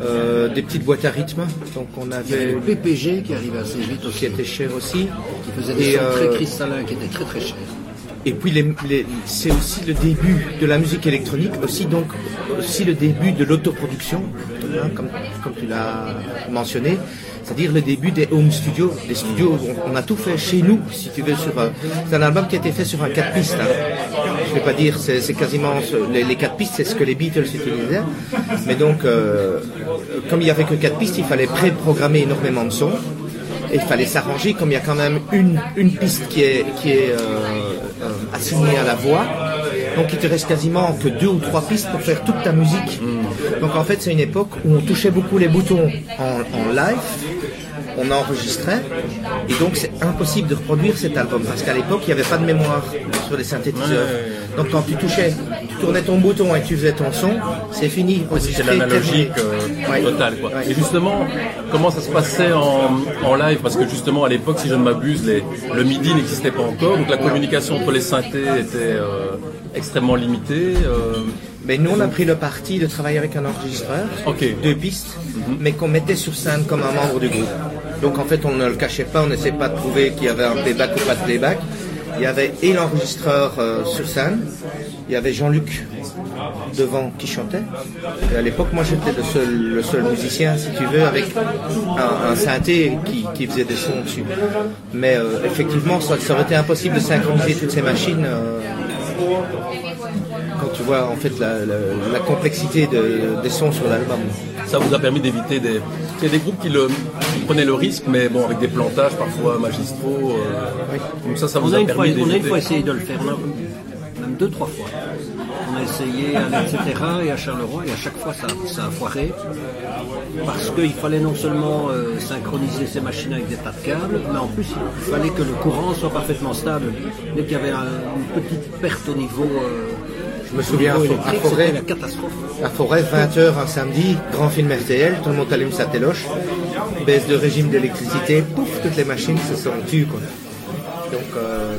Speaker 14: euh, des petites boîtes à rythme. Donc on
Speaker 13: avait le PPG qui arrivait assez vite aussi.
Speaker 14: qui était cher aussi.
Speaker 13: Qui faisait des
Speaker 14: Et,
Speaker 13: sons
Speaker 14: euh,
Speaker 13: très cristallins, qui étaient très très chers.
Speaker 14: Et puis les- les- c'est aussi le début de la musique électronique, aussi donc aussi le début de l'autoproduction, hein, comme, comme tu l'as mentionné, c'est-à-dire le début des home studios, des studios où on, a tout fait chez nous, si tu veux. Un- c'est un album qui a été fait sur un 4 pistes. hein. Je vais pas dire, c'est, c'est quasiment les, les 4 pistes, c'est ce que les Beatles utilisaient. Mais donc, euh, comme il y avait que 4 pistes, il fallait pré-programmer énormément de sons. Et il fallait s'arranger, comme il y a quand même une, une piste qui est, qui est euh, euh, assignée à la voix, Donc il te reste quasiment que deux ou trois pistes pour faire toute ta musique. Donc en fait c'est une époque où on touchait beaucoup les boutons en, en live, on enregistrait, et donc c'est impossible de reproduire cet album parce qu'à l'époque il n'y avait pas de mémoire sur les synthétiseurs. Donc quand tu touchais, tu tournais ton bouton et tu faisais ton son, c'est fini.
Speaker 11: C'est l'analogique euh,
Speaker 14: Ouais.
Speaker 11: totale. Quoi.
Speaker 14: Ouais.
Speaker 11: Et justement, comment ça se passait en, en live? Parce que justement, à l'époque, si je ne m'abuse, le MIDI n'existait pas encore, donc la communication entre les synthés était euh, extrêmement limitée. euh,
Speaker 14: Mais nous, on a pris le parti de travailler avec un enregistreur, deux pistes, mais qu'on mettait sur scène comme un membre du groupe. Donc en fait, on ne le cachait pas, on n'essayait pas de prouver qu'il y avait un playback ou pas de playback. Il y avait et l'enregistreur euh, sur scène, il y avait Jean-Luc devant qui chantait. Et à l'époque, moi, j'étais le seul, le seul musicien, si tu veux, avec un, un synthé qui, qui faisait des sons dessus. Mais euh, effectivement, ça, ça aurait été impossible de synchroniser toutes ces machines. euh, quand tu vois en fait la, la- la complexité de- des sons sur l'album.
Speaker 11: ça vous a permis d'éviter des... Il y a des groupes qui, le, qui prenaient le risque, mais bon, avec des plantages parfois magistraux. euh, Donc ça, ça vous
Speaker 13: on, a
Speaker 11: a,
Speaker 13: une fois,
Speaker 11: permis
Speaker 13: on a une fois essayé de le faire, même deux, trois fois. A essayé à etc. et à Charleroi, et à chaque fois ça, ça a foiré. Parce qu'il fallait non seulement euh, synchroniser ces machines avec des tas de câbles, mais en plus il fallait que le courant soit parfaitement stable. Dès qu'il y avait un- une petite perte au niveau. euh,
Speaker 14: Je me souviens à, Forêt,
Speaker 13: la catastrophe.
Speaker 14: à Forêt, 20h un samedi, grand film RTL, tout le monde allume sa téloche, baisse de régime d'électricité, pouf, toutes les machines se sont tues. Quoi. Donc, euh,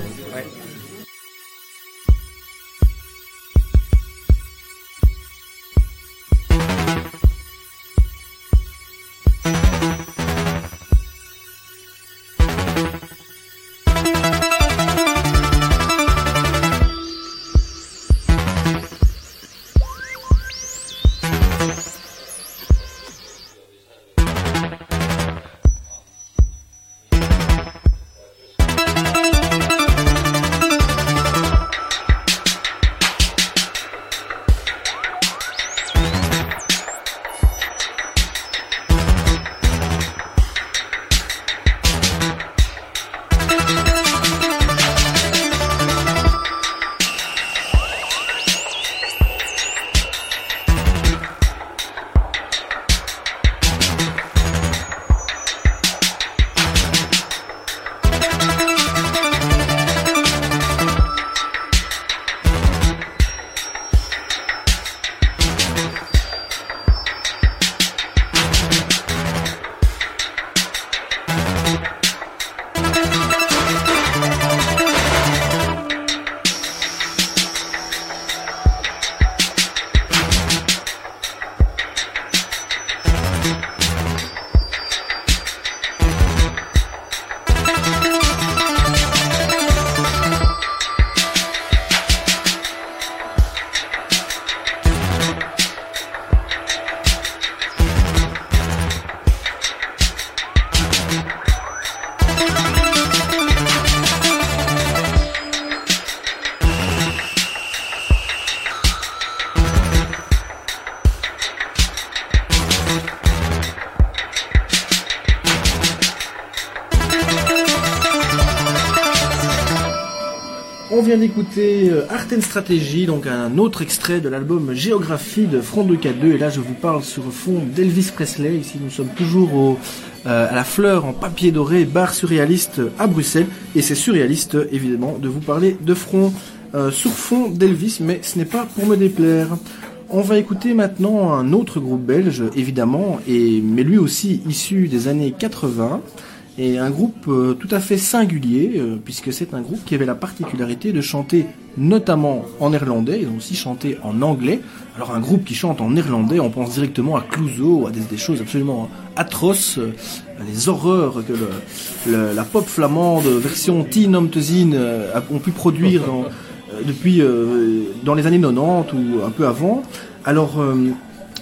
Speaker 10: Art and Strategy, donc un autre extrait de l'album Géographie de Front 2K2. Et là, je vous parle sur fond d'Elvis Presley. Ici, nous sommes toujours euh, à la fleur en papier doré, bar surréaliste à Bruxelles. Et c'est surréaliste, évidemment, de vous parler de front euh, sur fond d'Elvis, mais ce n'est pas pour me déplaire. On va écouter maintenant un autre groupe belge, évidemment, et, mais lui aussi issu des années 80 et un groupe euh, tout à fait singulier, euh, puisque c'est un groupe qui avait la particularité de chanter notamment en néerlandais, ils ont aussi chanté en anglais. Alors un groupe qui chante en néerlandais, on pense directement à Clouseau, à des, des choses absolument atroces, euh, les horreurs que la pop flamande version Teen Om Tezin, euh, ont pu produire depuis dans les années 90 ou un peu avant. Alors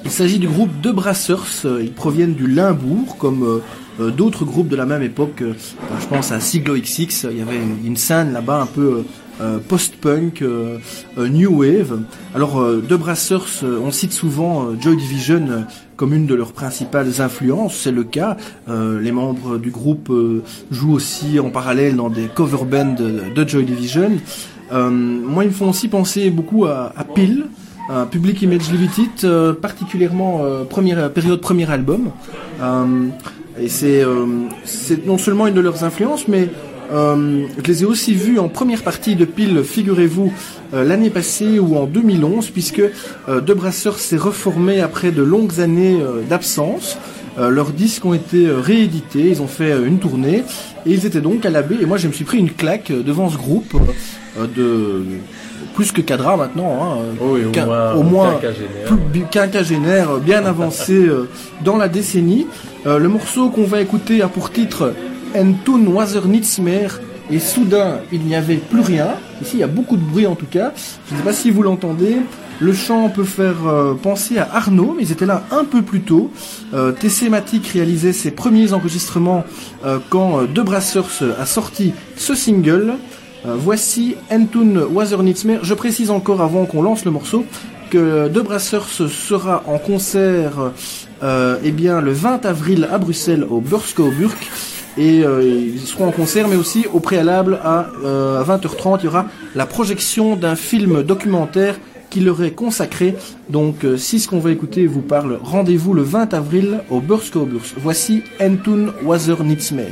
Speaker 10: il s'agit du groupe De Brasseurs, ils proviennent du Limbourg, comme d'autres groupes de la même époque. euh, je pense à Siglo XX, il y avait une, scène là-bas un peu euh, euh, post-punk, euh, euh, new wave. Alors euh, De Brasseurs, euh, on cite souvent euh, Joy Division euh, comme une de leurs principales influences, c'est le cas. Euh, les membres du groupe euh, jouent aussi en parallèle dans des cover bands de, Joy Division. Euh, moi, ils me font aussi penser beaucoup à, Peel, Public Image Limited, euh, particulièrement euh, première période premier album. Et c'est euh, c'est non seulement une de leurs influences, mais euh, je les ai aussi vus en première partie de Peel, figurez-vous, euh, l'année passée ou en 2011, puisque euh, De s'est reformé après de longues années d'absence. Leurs disques ont été réédités, ils ont fait une tournée, et ils étaient donc à la baie, et moi je me suis pris une claque devant ce groupe de plus que cadra maintenant, hein,
Speaker 11: Oui, au moins
Speaker 10: au moins
Speaker 11: quinquagénaire.
Speaker 10: bien avancé euh, dans la décennie. Euh, le morceau qu'on va écouter a pour titre Entun Waser nichts mehr, et soudain il n'y avait plus rien. Ici il y a beaucoup de bruit en tout cas. Je ne sais pas si vous l'entendez. Le chant peut faire euh, penser à Arnaud, mais ils étaient là un peu plus tôt. Euh, TC Matic réalisait ses premiers enregistrements euh, quand euh, De Brassers a sorti ce single. Euh, voici Entun Wasernitzmer. Je précise encore avant qu'on lance le morceau que De Brassers sera en concert euh, eh bien, le 20 avril à Bruxelles au Bursko Burk. Et euh, ils seront en concert, mais aussi au préalable à, euh, à 20h30, il y aura la projection d'un film documentaire qui leur est consacré. Donc, si ce qu'on va écouter vous parle, rendez-vous le 20 avril au Bursko. Voici Entun Wasernitzmer.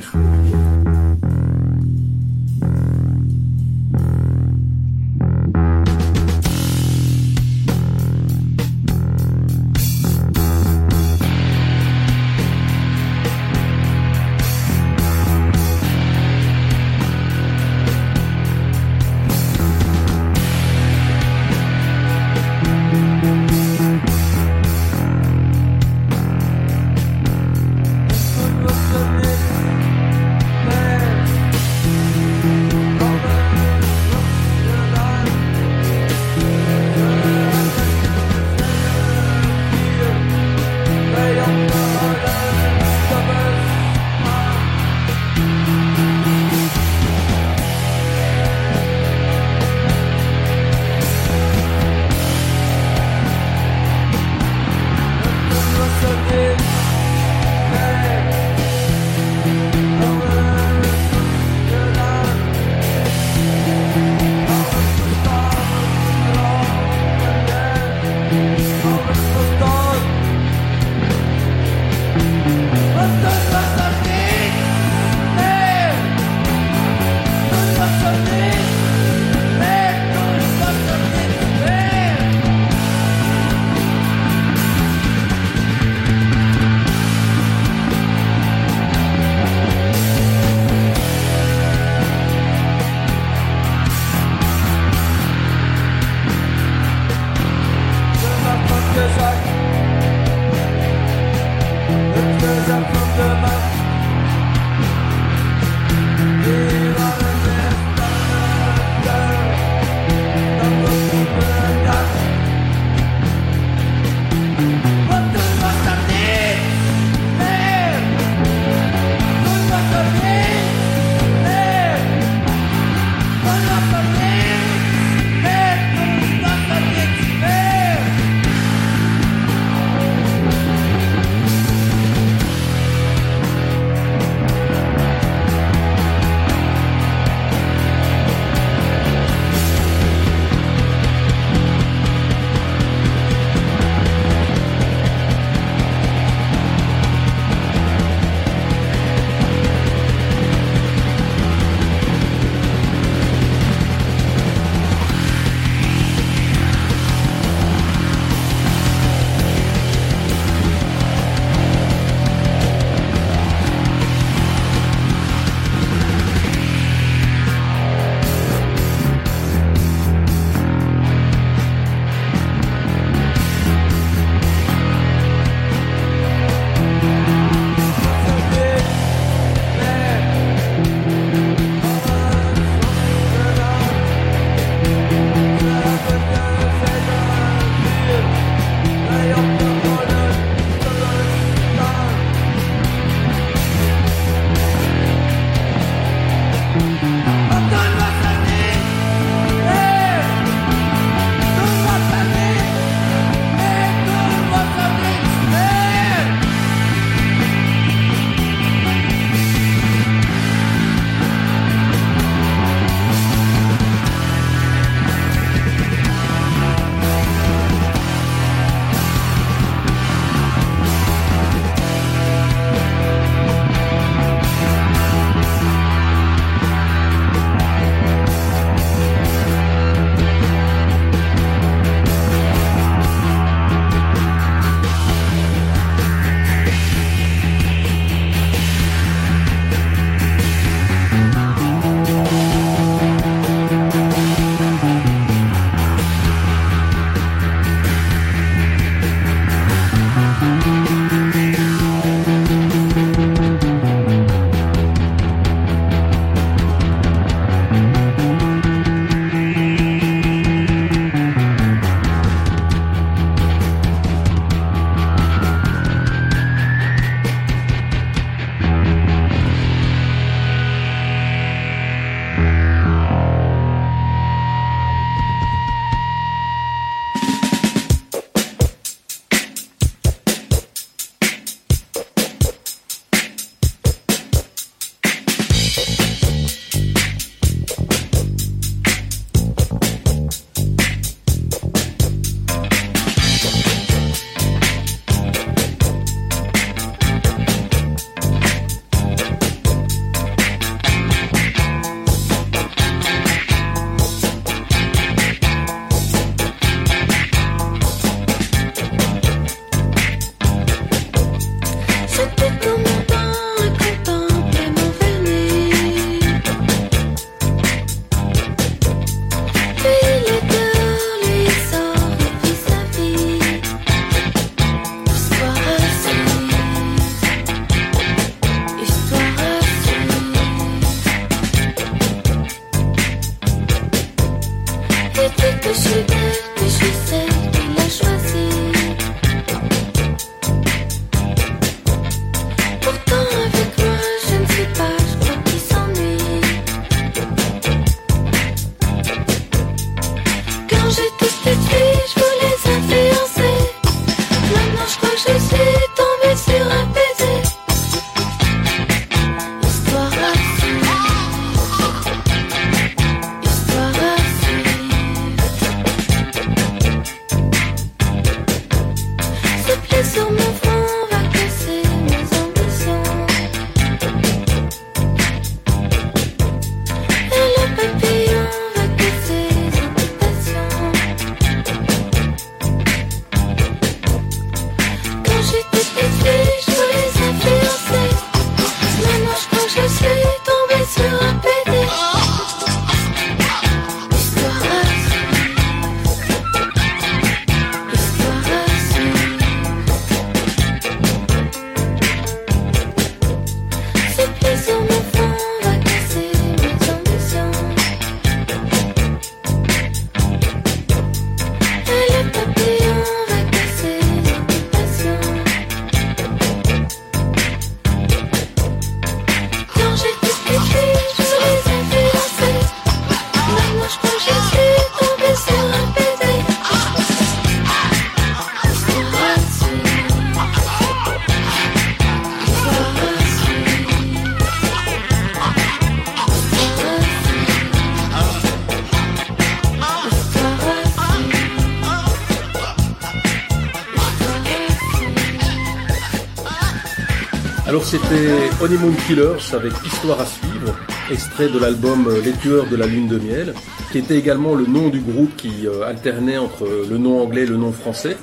Speaker 11: C'était Honeymoon Killers avec Histoire à suivre, extrait de l'album Les Tueurs de la Lune de Miel, qui était également le nom du groupe qui euh, alternait entre le nom anglais et le nom français.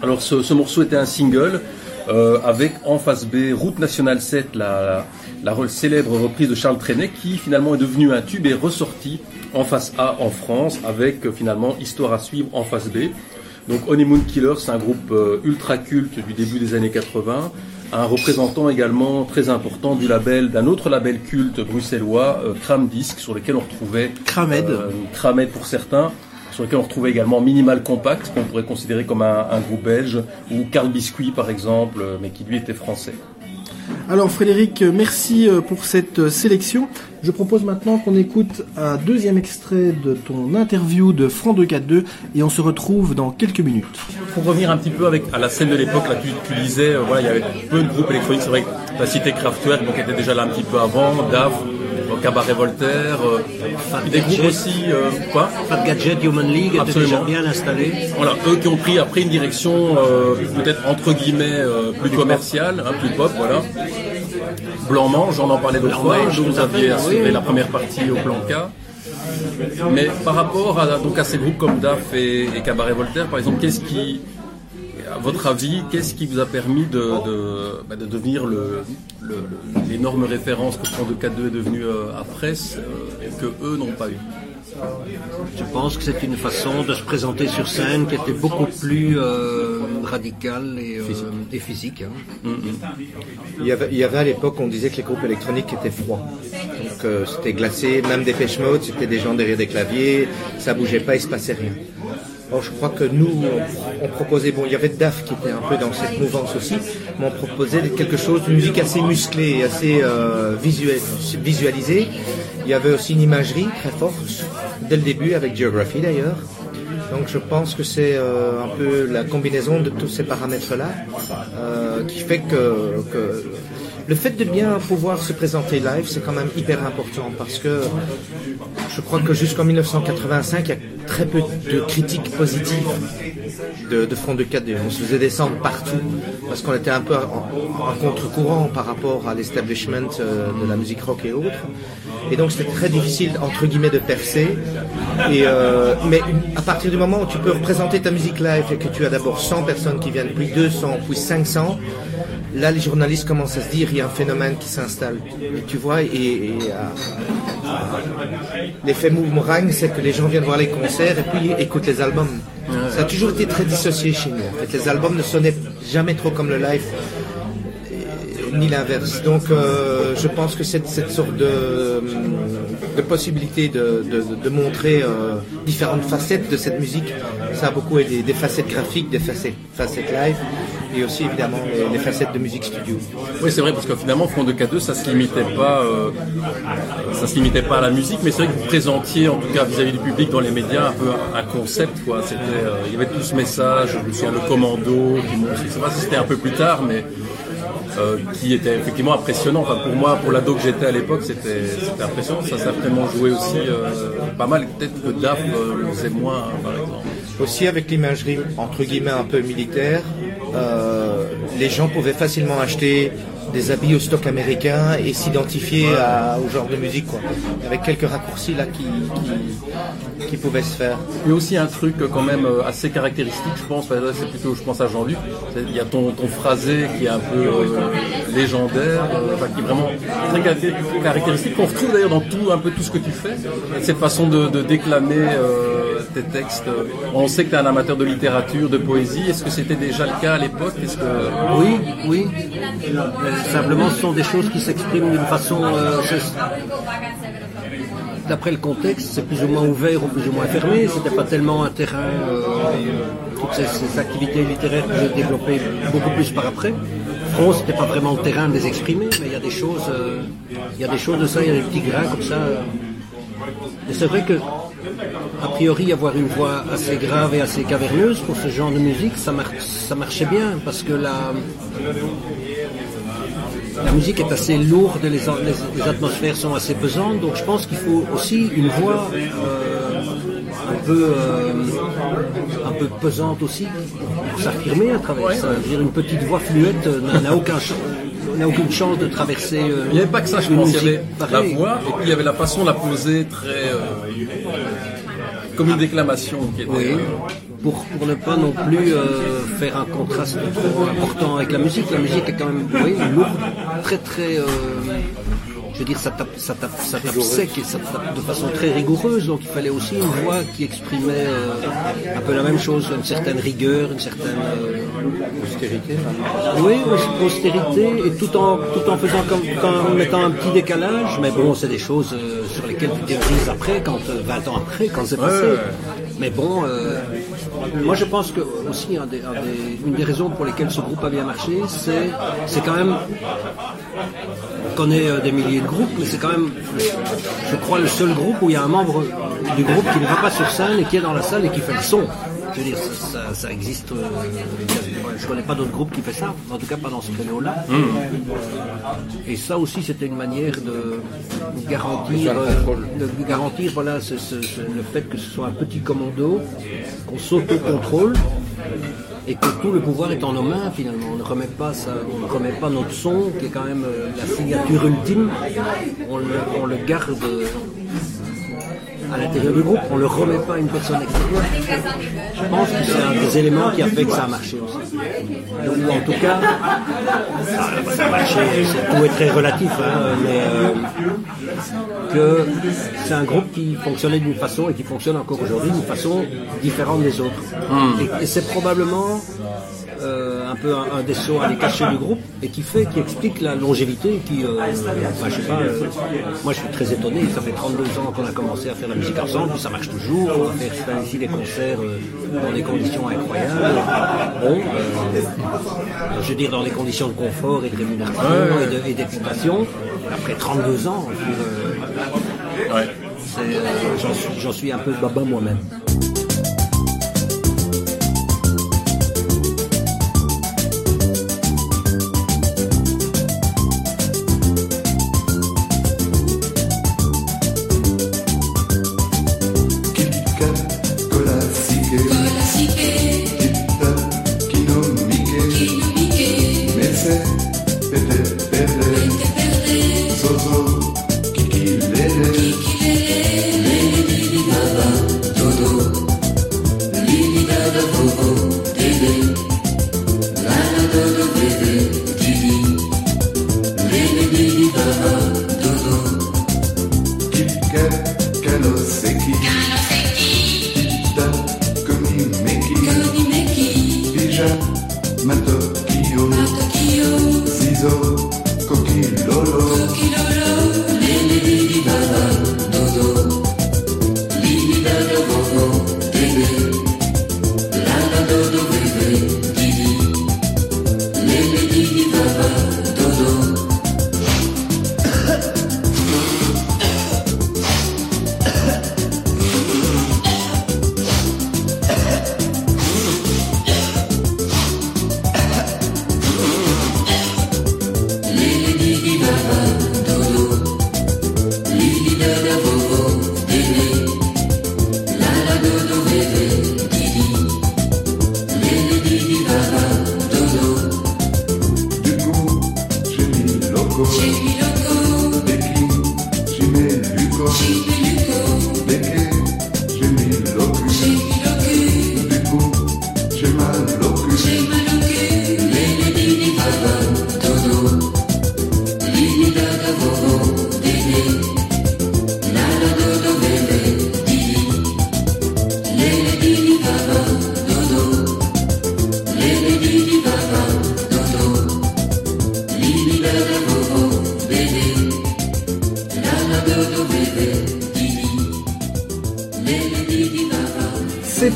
Speaker 11: Alors ce, ce morceau était un single euh, avec en face B Route Nationale 7, la, célèbre reprise de Charles Trenet, qui finalement est devenu un tube et ressorti en face A en France avec euh, finalement Histoire à suivre en face B. Donc Honeymoon Killers, c'est un groupe ultra culte du début des années 80, un représentant également très important du label d'un autre label culte bruxellois, euh, Cram Disc, sur lequel on retrouvait
Speaker 10: Cramed.
Speaker 11: euh, Cramed pour certains, sur lequel on retrouvait également Minimal Compact, qu'on pourrait considérer comme un, un groupe belge, ou Carl Biscuit par exemple, euh, mais qui lui était français.
Speaker 10: Alors Frédéric, merci euh, pour cette euh, sélection. Je propose maintenant qu'on écoute un deuxième extrait de ton interview de Franc 242 et on se retrouve dans quelques minutes.
Speaker 11: Pour revenir un petit peu avec, à la scène de l'époque, là tu, tu disais, euh, voilà, il y avait peu de groupes électroniques, c'est vrai que as cité Kraftwerk, donc était déjà là un petit peu avant, DAF, Cabaret Voltaire, euh, des groupes aussi, euh, quoi
Speaker 13: Fat Gadget, Human League était déjà
Speaker 11: Absolument.
Speaker 13: bien installé.
Speaker 11: Voilà, eux qui ont pris après une direction euh, peut-être entre guillemets euh, plus commerciale, hein, plus pop, voilà. Blanc-Mange, j'en en parlais d'autres fois, vous aviez assuré
Speaker 13: oui.
Speaker 11: la première partie au plan K. Mais par rapport à, donc à ces groupes comme DAF et, et Cabaret Voltaire, par exemple, qu'est-ce qui, à votre avis, qu'est-ce qui vous a permis de, de, bah, de devenir le- le- le- l'énorme référence que Front de 4-2 est devenu euh, après, euh, et que eux n'ont pas eu?
Speaker 13: Je pense que c'est une façon de se présenter sur scène qui était beaucoup plus euh, radicale et, euh, et physique. hein.
Speaker 14: Il y, avait, il y avait à l'époque, on disait que les groupes électroniques étaient froids. Donc euh, c'était glacé, même des Mode, c'était des gens derrière des claviers, ça bougeait pas, il se passait rien. Je crois que nous, on, proposait, bon, il y avait DAF qui était un peu dans cette mouvance aussi, mais on proposait quelque chose, une musique assez musclée, assez euh, visualisée. Il y avait aussi une imagerie très forte, dès le début, avec Geography d'ailleurs. Donc je pense que c'est euh, un peu la combinaison de tous ces paramètres-là euh, qui fait que le fait de bien pouvoir se présenter live, c'est quand même hyper important parce que je crois que jusqu'en 1985, il y a très peu de critiques positives de, Front de 4 On se faisait descendre partout parce qu'on était un peu en, contre-courant par rapport à l'establishment euh, de la musique rock et autres. Et donc c'était très difficile, entre guillemets, de percer. Euh, mais à partir du moment où tu peux représenter ta musique live et que tu as d'abord 100 personnes qui viennent, puis 200, puis 500, là les journalistes commencent à se dire il y a un phénomène qui s'installe. Et tu vois, et, et, euh, c'est que les gens viennent voir les concerts et puis écoutent les albums. Ça a toujours été très dissocié chez nous. En fait, les albums ne sonnaient jamais trop comme le live. Ni l'inverse. Donc euh, je pense que cette, cette sorte de, possibilité de, montrer euh, différentes facettes de cette musique, ça a beaucoup aidé. Des facettes graphiques, des facettes live et aussi évidemment les, les facettes de musique studio.
Speaker 11: Oui, c'est vrai, parce que finalement, Front de K2, ça se limitait pas, euh, ça se limitait pas à la musique, mais c'est vrai que vous présentiez, en tout cas vis-à-vis du public dans les médias, un peu un concept, quoi. C'était, euh, il y avait tout ce message, je me souviens, le commando, qui, je sais pas si c'était un peu plus tard, mais euh, qui était effectivement impressionnant. Enfin, pour moi, pour l'ado que j'étais à l'époque, c'était, c'était impressionnant. Ça s'est vraiment joué aussi euh, pas mal. Peut-être que DAF euh, le faisait moins, hein, par exemple.
Speaker 14: Aussi avec l'imagerie entre guillemets un peu militaire, euh, les gens pouvaient facilement acheter des habits au stock américain et s'identifier au genre de musique, quoi. Avec quelques raccourcis là qui, pouvaient se faire.
Speaker 11: Il y a aussi un truc euh, quand même euh, assez caractéristique, je pense. C'est plutôt, je pense à Jean-Luc. Il y a ton, ton phrasé qui est un peu légendaire, qui est vraiment très caracté- caractéristique, qu'on retrouve d'ailleurs dans tout, un peu tout ce que tu fais. Cette façon de, déclamer tes textes. On sait que tu es un amateur de littérature, de poésie. Est-ce que c'était déjà le cas à l'époque?
Speaker 13: Oui, oui. Euh, simplement, ce sont des choses qui s'expriment d'une façon. euh, D'après le contexte, c'est plus ou moins ouvert ou plus ou moins fermé. C'était pas tellement un terrain. euh, toutes ces, activités littéraires que j'ai développées beaucoup plus par après. Front, c'était pas vraiment le terrain de les exprimer, mais il y a des choses. euh, il y a des choses de ça, il y a des petits grains comme ça. Et c'est vrai que, a priori, avoir une voix assez grave et assez caverneuse pour ce genre de musique, ça, mar- ça marchait bien parce que la, la musique est assez lourde, les, les- les atmosphères sont assez pesantes, donc je pense qu'il faut aussi une voix euh, un peu euh, un peu pesante aussi pour s'affirmer à travers ça. Dire, une petite voix fluette n'a- aucun n'a aucune chance de traverser. euh,
Speaker 11: Il n'y avait pas que ça, je pense. Il y avait la voix et puis il y avait la façon de la poser très. euh, comme une déclamation qui était.
Speaker 13: Oui, pour, pour ne pas non plus euh, faire un contraste trop important avec la musique. La musique est quand même oui, lourde, très très. euh, je veux dire, ça tape, ça tape, ça tape sec et ça tape de façon très rigoureuse. Donc il fallait aussi une voix qui exprimait euh, un peu la même chose, une certaine rigueur, une certaine euh,
Speaker 14: austérité.
Speaker 13: Oui, aus- austérité et tout en tout en faisant comme en mettant un petit décalage. Mais bon, c'est des choses euh, sur lesquelles tu théorises après, quand euh, 20 ans après, quand c'est passé.
Speaker 11: Ouais.
Speaker 13: Mais bon, moi je pense que aussi une des raisons pour lesquelles ce groupe a bien marché, c'est c'est quand même on connaît euh, des milliers de groupes, mais c'est quand même, je crois, le seul groupe où il y a un membre du groupe qui ne va pas sur scène et qui est dans la salle et qui fait le son. Je veux dire, ça, ça- ça existe. euh, je connais pas d'autres groupes qui fait ça, en tout cas pas dans ce créneau-là. Et ça aussi, c'était une manière de garantir, euh, de garantir voilà, ce- ce- ce- le fait que ce soit un petit commando, qu'on s'auto-contrôle et que tout le pouvoir est en nos mains finalement. On ne remet pas ça, on ne remet pas notre son, qui est quand même euh, la signature ultime. On le, on le garde à l'intérieur du groupe. On ne le remet pas à une personne extérieure. Je pense que c'est un des éléments qui a fait que ça a marché aussi. Donc, ou en tout cas, ça, a marché. Tout est très relatif, hein, mais euh, que c'est un groupe qui fonctionnait d'une façon et qui fonctionne encore aujourd'hui d'une façon différente des autres. Et, et c'est probablement euh, un peu un, un des sauts à les cacher du groupe et qui fait, qui explique la longévité qui, euh, enfin, je sais pas, euh, moi je suis très étonné, ça fait 32 ans qu'on a commencé à faire la musique ensemble, puis ça marche toujours, on va faire ici des concerts dans des conditions incroyables, bon, je veux dire dans des conditions de confort et de rémunération
Speaker 11: Ouais,
Speaker 13: et de- et d'épuration, après 32 ans, je suis, j'en suis un peu baba moi-même.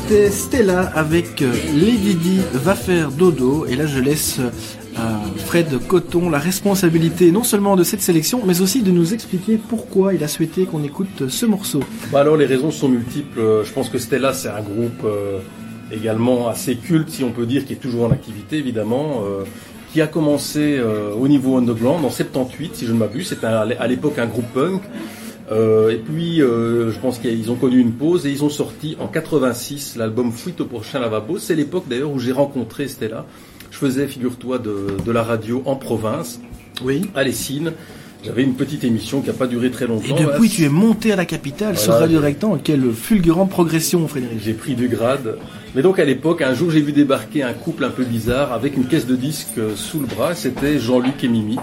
Speaker 10: C'était Stella avec euh, Lady Di va faire dodo et là je laisse euh, Fred Coton la responsabilité non seulement de cette sélection mais aussi de nous expliquer pourquoi il a souhaité qu'on écoute ce morceau.
Speaker 11: Bah alors les raisons sont multiples. Euh, Je pense que Stella c'est un groupe également assez culte si on peut dire qui est toujours en activité évidemment. qui a commencé au niveau underground en 78 si je ne m'abuse. C'était à l'époque un groupe punk. Euh, et puis, euh, je pense qu'ils ont connu une pause et ils ont sorti en 86 l'album Fuite au prochain lavabo. C'est l'époque d'ailleurs où j'ai rencontré Stella. Je faisais, figure-toi, de, de la radio en province,
Speaker 10: oui.
Speaker 11: à Lessines. J'avais une petite émission qui n'a pas duré très
Speaker 10: Et
Speaker 11: longtemps.
Speaker 10: depuis tu es monté à la capitale sur. Radio Rectangle, quelle fulgurante progression Frédéric.
Speaker 11: J'ai pris du grade. Mais donc à l'époque, un jour, j'ai vu débarquer un couple un peu bizarre avec une caisse de disques euh, sous le bras. C'était Jean-Luc et Mimi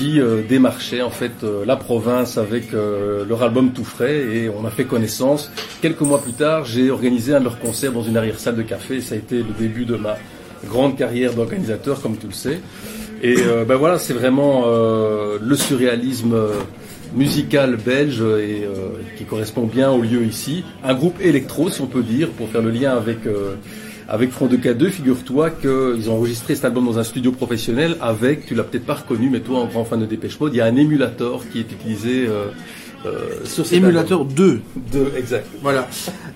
Speaker 11: qui euh, démarchaient en fait euh, la province avec euh, leur album tout frais et on a fait connaissance. Quelques mois plus tard, j'ai organisé un de leurs concerts dans une arrière-salle de café ça a été le début de ma grande carrière d'organisateur, comme tu le sais. Et euh, ben voilà, c'est vraiment le surréalisme musical belge et qui correspond bien au lieu ici. Un groupe électro, si on peut dire, pour faire le lien avec avec Front de K2. Figure-toi qu'ils ont enregistré cet album dans un studio professionnel avec, tu l'as peut-être pas reconnu, mais toi, en grand fan de Dépêche Mode, il y a un émulateur qui est utilisé euh, euh, sur cet
Speaker 10: Émulateur
Speaker 11: album.
Speaker 10: 2.
Speaker 11: 2, exact.
Speaker 10: Voilà.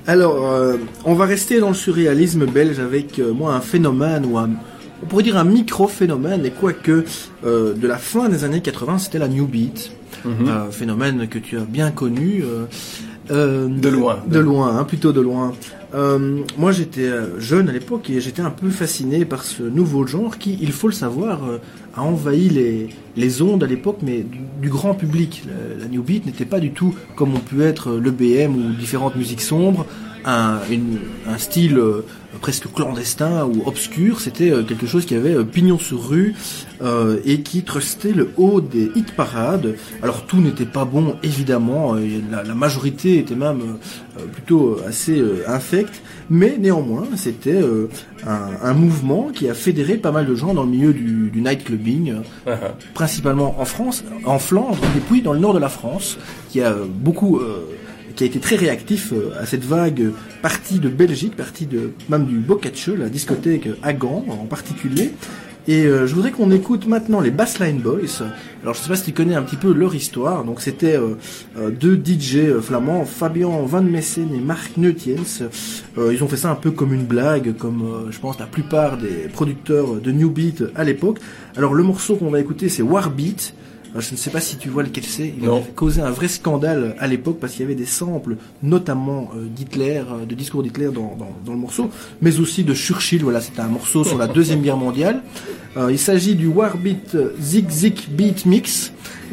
Speaker 10: Alors, euh, on va rester dans le surréalisme belge avec euh, moi un phénomène ou un, on pourrait dire un micro-phénomène, et quoique euh, de la fin des années 80, c'était la New Beat,
Speaker 11: Mhm.
Speaker 10: Euh, phénomène que tu as bien connu. euh, euh,
Speaker 11: De loin.
Speaker 10: De loin, hein, plutôt de loin. Euh, moi, j'étais euh, jeune à l'époque et j'étais un peu fasciné par ce nouveau genre qui, il faut le savoir, euh, a envahi les, ondes à l'époque, mais du, grand public. La, la New Beat n'était pas du tout comme on peut être le BM ou différentes musiques sombres, un, une- un style euh, presque clandestin ou obscur. C'était euh, quelque chose qui avait euh, pignon sur rue euh, et qui trustait le haut des hit parades. Alors tout n'était pas bon, évidemment. euh, la, la majorité était même plutôt assez euh, infecte. Mais néanmoins, c'était euh, un, un mouvement qui a fédéré pas mal de gens dans le milieu du, du nightclubbing, euh, principalement en France, en Flandre, et puis dans le nord de la France, qui a beaucoup, euh, qui a été très réactif euh, à cette vague partie de Belgique, partie de même du Bocacce, la discothèque à Gand en particulier. Et euh, je voudrais qu'on écoute maintenant les Bassline Boys. Alors je sais pas si tu connais un petit peu leur histoire. Donc c'était euh, euh, deux DJ euh, flamands, Fabian Van Messen et Mark Neutiens. Ils ont fait ça un peu comme une blague, comme je pense la plupart des producteurs de New Beat à l'époque. Alors le morceau qu'on va écouter c'est Warbeat. Alors, je ne sais pas si tu vois lequel c'est. Il avait causé un vrai scandale à l'époque parce qu'il y avait des samples, notamment euh, d'Hitler, euh, de discours d'Hitler dans, dans, dans le morceau, mais aussi de Churchill. Voilà, c'était un morceau sur la deuxième guerre mondiale. Euh, il s'agit du Warbeat euh, Zig Zig Beat Mix.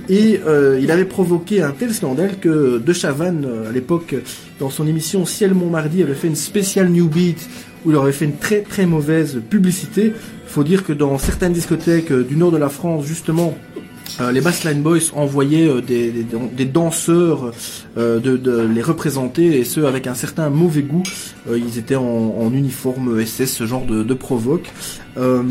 Speaker 10: Et euh, il avait provoqué un tel scandale que De Chavannes, euh, à l'époque, dans son émission Ciel Montmardi, avait fait une spéciale New Beat où il aurait fait une très très mauvaise publicité. Il faut dire que dans certaines discothèques euh, du nord de la France, justement, euh, les Bassline Boys envoyaient euh, des, danseurs euh, de, les représenter et ceux avec un certain mauvais goût. Ils étaient en, uniforme SS, ce genre de provoque. Euh,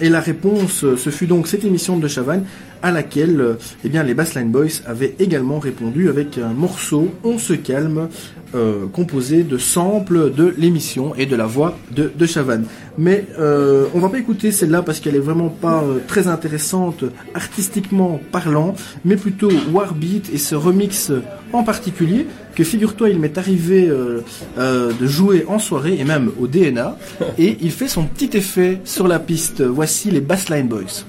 Speaker 10: et la réponse, euh, ce fut donc cette émission de Chavannes à laquelle euh, eh bien, les Bassline Boys avaient également répondu avec un morceau On se calme, composé de samples de l'émission et de la voix de, de Chavannes. Mais euh, on va pas écouter celle-là parce qu'elle est vraiment pas très intéressante artistiquement parlant, mais plutôt Warbeat et ce remix en particulier que figure-toi il m'est arrivé euh, euh, de jouer en soirée et même au DNA et il fait son petit effet sur la piste. Voici les Bassline Boys.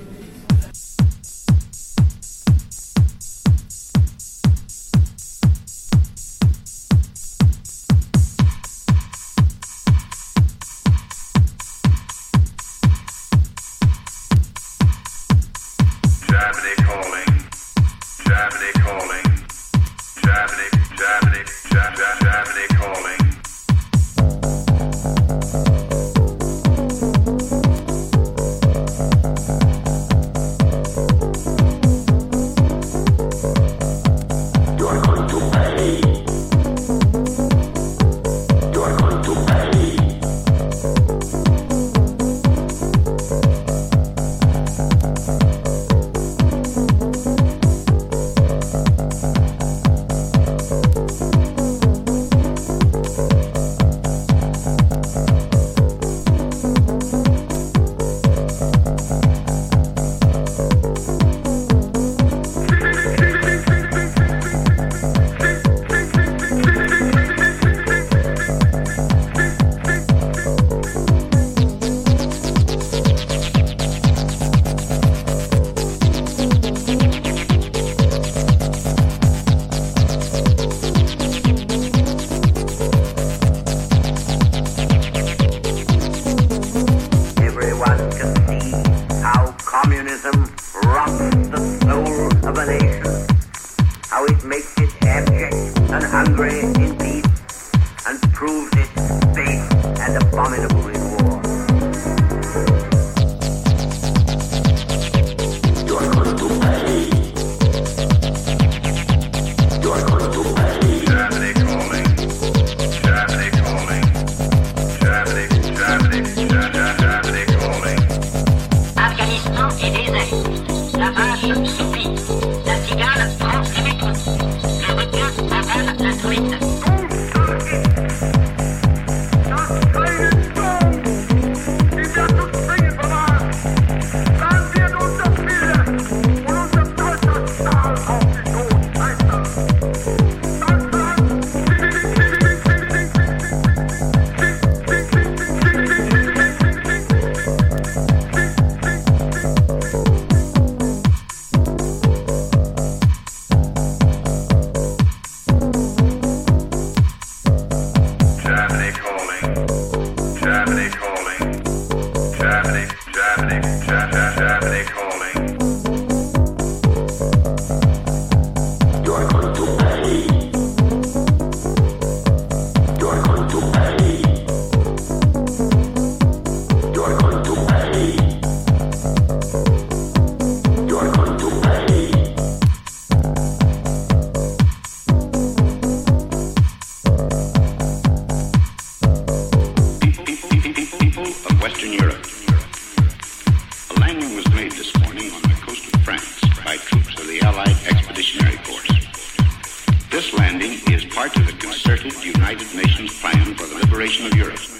Speaker 15: part of the concerted United Nations plan for the liberation of Europe.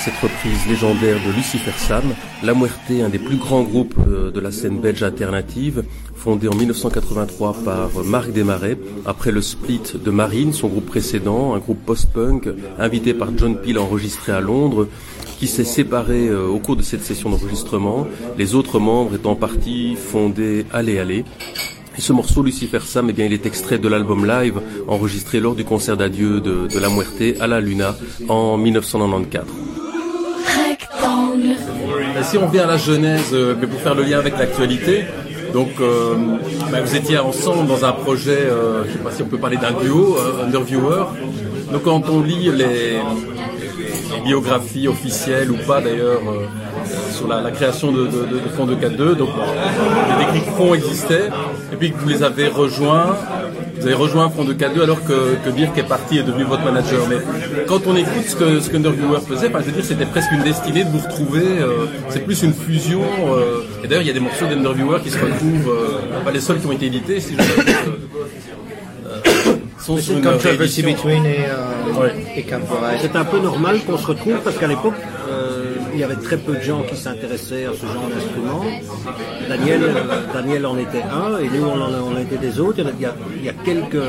Speaker 11: Cette reprise légendaire de Lucifer Sam. La Muerte, un des plus grands groupes euh, de la scène belge alternative, fondé en 1983 par Marc Desmarais, après le split de Marine, son groupe précédent, un groupe post-punk, invité par John Peel enregistré à Londres, qui s'est séparé euh, au cours de cette session d'enregistrement, les autres membres étant partis fonder Allez Allez. Et ce morceau, Lucifer Sam, eh bien, il est extrait de l'album live enregistré lors du concert d'adieu de, de La Muerte à la Luna en 1994. Si on revient à la genèse, euh, mais pour faire le lien avec l'actualité, donc euh, ben, vous étiez ensemble dans un projet, euh, je ne sais pas si on peut parler d'un duo, euh, Underviewer. Donc quand on lit les, biographies officielles ou pas d'ailleurs sur la, création de, de, de, Fond 242, donc les déclics fonds existaient, et puis que vous les avez rejoints. Vous avez rejoint Front 2K2 alors que, que Dirk est parti et est devenu votre manager. Mais quand on écoute ce que, ce que Underviewer faisait, enfin, je veux dire, c'était presque une destinée de vous retrouver. euh, c'est plus une fusion. euh, et d'ailleurs, il y a des morceaux d'Underviewer qui se retrouvent, euh, pas les seuls qui ont été édités, si je veux dire, euh, euh, sont sur une
Speaker 14: Controversy. Between et, euh,
Speaker 11: Ouais.
Speaker 14: et.
Speaker 13: C'est un peu normal qu'on se retrouve parce qu'à l'époque, euh, il y avait très peu de gens qui s'intéressaient à ce genre d'instrument. Daniel, Daniel en était un et nous on en, on été des autres. Il y a, il y a quelques.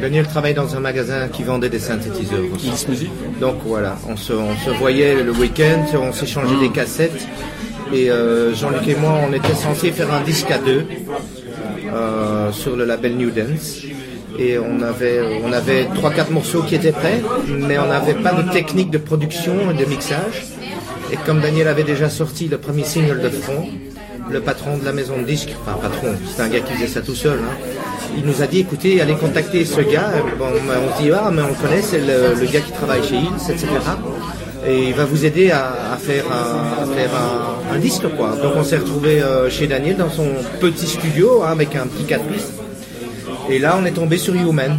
Speaker 14: Daniel travaille dans un magasin qui vendait des synthétiseurs aussi. Donc voilà, on se, on se voyait le week-end, on s'échangeait des cassettes. Et euh, Jean-Luc et moi, on était censés faire un disque à deux euh, sur le label New Dance. Et on avait, on avait 3-4 morceaux qui étaient prêts, mais on n'avait pas de technique de production et de mixage. Et comme Daniel avait déjà sorti le premier single de fond, le patron de la maison de disques, enfin patron, c'est un gars qui faisait ça tout seul, hein, il nous a dit écoutez, allez contacter ce gars. Bon, on se dit ah mais on le connaît, c'est le, gars qui travaille chez Hills, etc. Et il va vous aider à, faire, un, disque quoi. Donc on s'est retrouvé euh, chez Daniel dans son petit studio hein, avec un petit 4 pistes. Et là, on est tombé sur Human.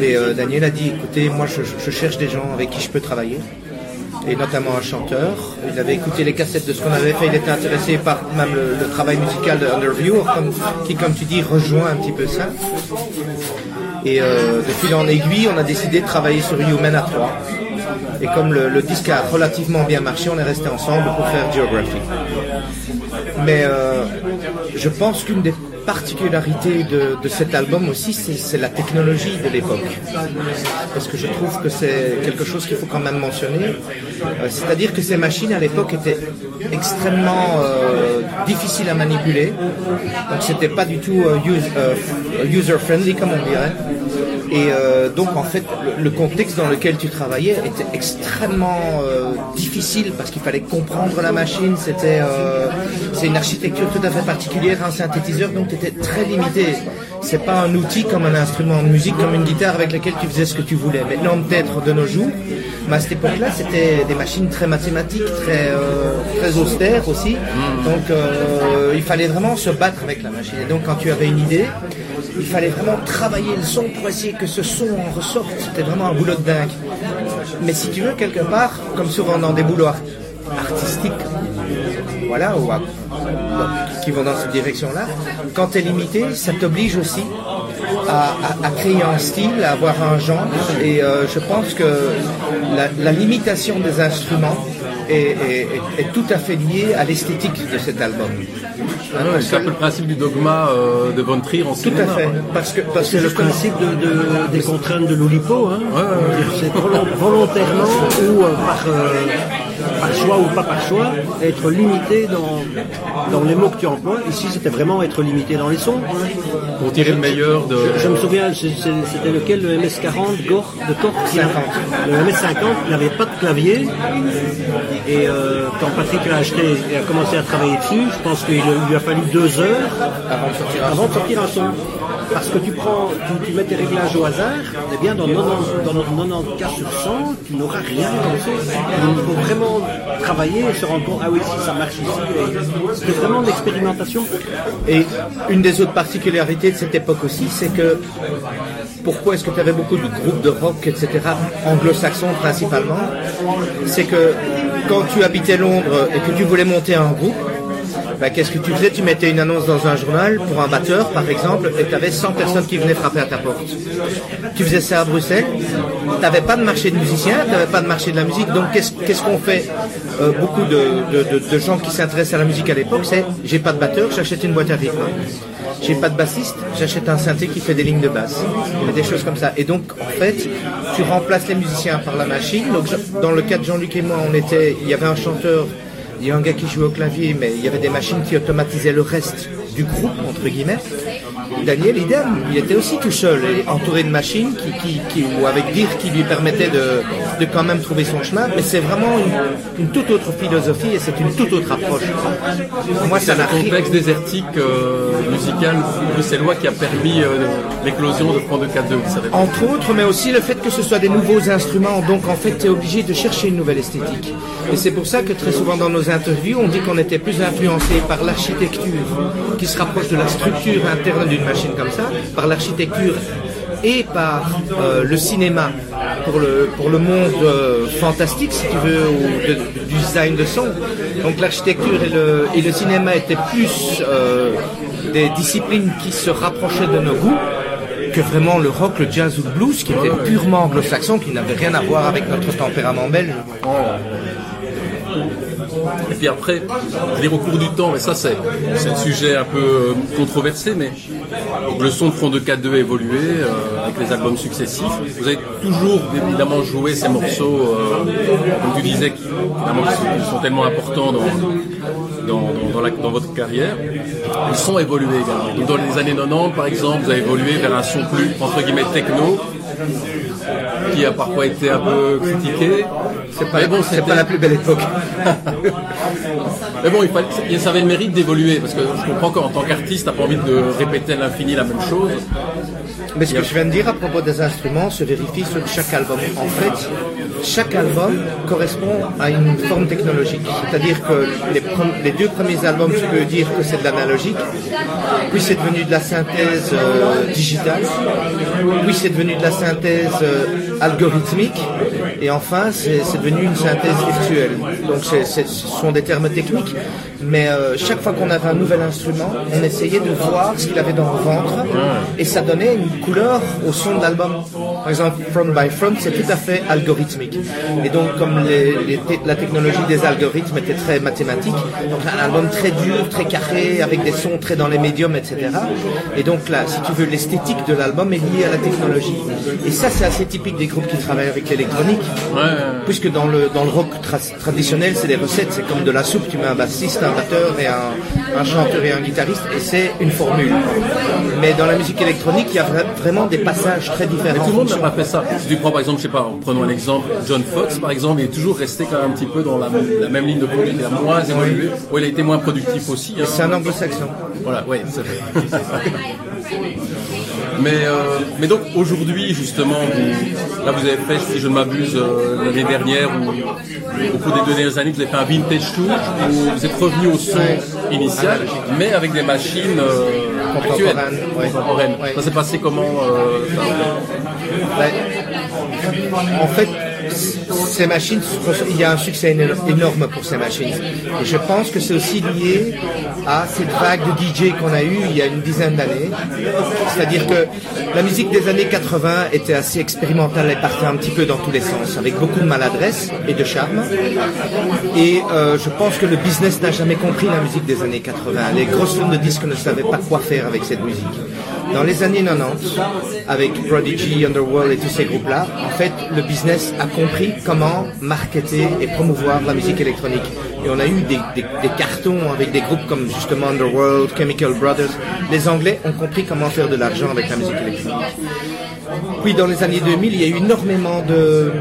Speaker 14: Et euh, Daniel a dit, écoutez, moi, je cherche des gens avec qui je peux travailler. Et notamment un chanteur. Il avait écouté les cassettes de ce qu'on avait fait. Il était intéressé par même le, travail musical de Underview, comme, qui, comme tu dis, rejoint un petit peu ça. Et euh, de fil en aiguille, on a décidé de travailler sur Human à trois. Et comme le, le disque a relativement bien marché, on est resté ensemble pour faire Geography. Mais euh, je pense qu'une des particularités de, de cet album aussi, c'est la technologie de l'époque. Parce que je trouve que c'est quelque chose qu'il faut quand même mentionner. Euh, C'est-à-dire que ces machines à l'époque étaient extrêmement euh, difficiles à manipuler. Donc c'était pas du tout euh, user-friendly comme on dirait. Et euh, donc en fait, le, le contexte dans lequel tu travaillais était extrêmement euh, difficile parce qu'il fallait comprendre la machine. C'était euh, c'est une architecture tout à fait particulière, un synthétiseur, donc tu étais très limité. C'est pas un outil comme un instrument de musique, comme une guitare avec laquelle tu faisais ce que tu voulais. Maintenant peut-être de nos jours, mais à cette époque-là, c'était des machines très mathématiques, très euh, très austères aussi. Donc euh, il fallait vraiment se battre avec la machine. Et donc quand tu avais une idée, il fallait vraiment travailler le son pour essayer que ce son en ressorte. C'était vraiment un boulot de dingue. Mais si tu veux, quelque part, comme souvent dans des boulots art- artistiques, voilà, qui vont dans cette direction-là, quand tu es limité, ça t'oblige aussi à, créer un style, à avoir un genre. Et euh, je pense que la, limitation des instruments est tout à fait liée à l'esthétique de cet album.
Speaker 11: Ah c'est un peu le principe du dogma euh, de Von Trier en
Speaker 14: Tout
Speaker 11: cinéma.
Speaker 14: à fait. Parce que parce que
Speaker 13: C'est le
Speaker 14: justement-
Speaker 13: principe de, de- des contraintes de l'Oulipo. Hein. C'est volon- volontairement ou euh, par, euh, par choix ou pas par choix, être limité dans, dans les mots que tu emploies. Ici, c'était vraiment être limité dans les sons.
Speaker 11: Pour tirer le meilleur de.
Speaker 13: Je, je me souviens, c'était lequel le MS40 Gore de Korg
Speaker 14: 50.
Speaker 13: Le MS50 n'avait pas de clavier. Et euh, quand Patrick l'a acheté et a commencé à travailler dessus, je pense qu'il lui a fallu deux heures
Speaker 14: avant de sortir un
Speaker 13: avant de
Speaker 14: son.
Speaker 13: Parce que tu prends, tu, tu mets tes réglages au hasard, eh bien dans 90, dans 90 cas sur 100, tu n'auras rien il faut vraiment travailler et se rendre compte, ah oui, si ça marche ici. et C'était vraiment de l'expérimentation.
Speaker 14: Et une des autres particularités de cette époque aussi, c'est que pourquoi est-ce que tu avais beaucoup de groupes de rock, etc., anglo-saxons principalement, c'est que quand tu habitais Londres et que tu voulais monter un groupe, bah, qu'est-ce que tu faisais? Tu mettais une annonce dans un journal pour un batteur, par exemple, et tu avais 100 personnes qui venaient frapper à ta porte. Tu faisais ça à Bruxelles, tu n'avais pas de marché de musiciens, tu n'avais pas de marché de la musique, donc qu'est-ce qu'on fait? Euh, Beaucoup de, gens qui s'intéressent à la musique à l'époque, c'est j'ai pas de batteur, j'achète une boîte à rythme. J'ai pas de bassiste, j'achète un synthé qui fait des lignes de basse. Des choses comme ça. Et donc, en fait, tu remplaces les musiciens par la machine. Dans le cas de Jean-Luc et moi, on était, il y avait un chanteur, il y a un gars qui jouait au clavier, mais il y avait des machines qui automatisaient le reste du groupe, entre guillemets. Daniel, idem, il était aussi tout seul, entouré de machines qui, qui, qui- ou avec dire qui lui permettaient de, de quand même trouver son chemin. Mais c'est vraiment une, une toute autre philosophie et c'est une toute autre approche. Moi,
Speaker 11: c'est
Speaker 14: rien-
Speaker 11: contexte désertique euh, musical bruxellois qui a permis euh, l'éclosion de Front de 4-2. ça fait-
Speaker 14: Entre autres, mais aussi le fait que ce soit des nouveaux instruments. Donc en fait, tu es obligé de chercher une nouvelle esthétique. Et c'est pour ça que très souvent dans nos interviews, on dit qu'on était plus influencé par l'architecture qui se rapproche de la structure interne d'une machine comme ça, par l'architecture et par euh, le cinéma pour le, pour le monde euh, fantastique, si tu veux, ou de- du design de son. Donc l'architecture et le, et le cinéma étaient plus euh, des disciplines qui se rapprochaient de nos goûts que vraiment le rock, le jazz ou le blues, qui était purement anglo-saxon, qui n'avait rien à voir avec notre tempérament belge.
Speaker 11: Et puis après, dire, au cours du temps, et ça c'est un sujet un peu euh, controversé, mais le son de Front de 4-2 a évolué euh, avec les albums successifs. Vous avez toujours évidemment joué ces morceaux, euh, comme tu disais, qui, sont, tellement importants dans, dans, dans- votre carrière. Ils sont évolués également. Dans les années 90, par exemple, vous avez évolué vers un son plus, entre guillemets, techno, qui a parfois été un peu critiqué.
Speaker 14: C'est pas,
Speaker 11: bon,
Speaker 14: c'est
Speaker 11: c'était-
Speaker 14: pas la plus belle époque.
Speaker 11: Mais bon, il, fallait, ça avait le mérite d'évoluer, parce que je comprends qu'en tant qu'artiste, t'as pas envie de répéter à l'infini la même chose.
Speaker 14: Mais ce que je viens de dire à propos des instruments se vérifie sur chaque album. En fait, chaque album correspond à une forme technologique. C'est-à-dire que les deux premiers albums, tu peux dire que c'est de l'analogique, puis c'est devenu de la synthèse euh, digitale, puis c'est devenu de la synthèse euh, algorithmique, et enfin c'est devenu une synthèse virtuelle. Donc ce sont des termes techniques, mais euh, chaque fois qu'on avait un nouvel instrument, on essayait de voir ce qu'il avait dans le ventre, et ça donnait une couleur au son de l'album. Par exemple, Front by Front, c'est tout à fait algorithmique. Et donc, comme les- les te- la technologie des algorithmes était très mathématique, donc un album très dur, très carré, avec des sons très dans les médiums, etc. Et donc là, si tu veux, l'esthétique de l'album est liée à la technologie. Et ça, c'est assez typique des groupes qui travaillent avec l'électronique, puisque dans le, dans le rock tra- traditionnel, c'est des recettes, c'est comme de la soupe, tu mets un bassiste, et un, un chanteur et un guitariste, et c'est une formule. Mais dans la musique électronique, il y a vra- vraiment des passages très différents.
Speaker 11: Mais tout le monde n'a pas fait ça. Si tu prends par exemple, je sais pas, prenons un exemple, John Fox par exemple, il est toujours resté quand même un petit peu dans la, la même ligne de conduite, il a moins évolué, ou il a été moins productif aussi. hein.
Speaker 14: C'est un anglo-saxon.
Speaker 11: Voilà, oui, c'est vrai. Mais, euh, mais donc aujourd'hui justement, vous- là vous avez fait, si je ne m'abuse, euh, l'année dernière ou au cours des deux dernières années, vous avez fait un vintage tour où vous êtes revenu au son initial, mais avec des machines euh, actuelles,
Speaker 14: Contemporaines, ouais.
Speaker 11: Ça s'est passé comment euh, ça
Speaker 14: Ben, en fait, ces machines, il y a un succès éno- énorme pour ces machines. Et je pense que c'est aussi lié à cette vague de DJ qu'on a eue il y a une dizaine d'années. C'est-à-dire que la musique des années 80 était assez expérimentale, elle partait un petit peu dans tous les sens, avec beaucoup de maladresse et de charme. Et euh, je pense que le business n'a jamais compris la musique des années 80. Les grosses firmes de disques ne savaient pas quoi faire avec cette musique. Dans les années 90, avec Prodigy, Underworld et tous ces groupes-là, en fait, le business a compris comment marketer et promouvoir la musique électronique. Et on a eu des, cartons avec des groupes comme justement Underworld, Chemical Brothers. Les Anglais ont compris comment faire de l'argent avec la musique électronique. Puis dans les années 2000, il y a eu énormément de,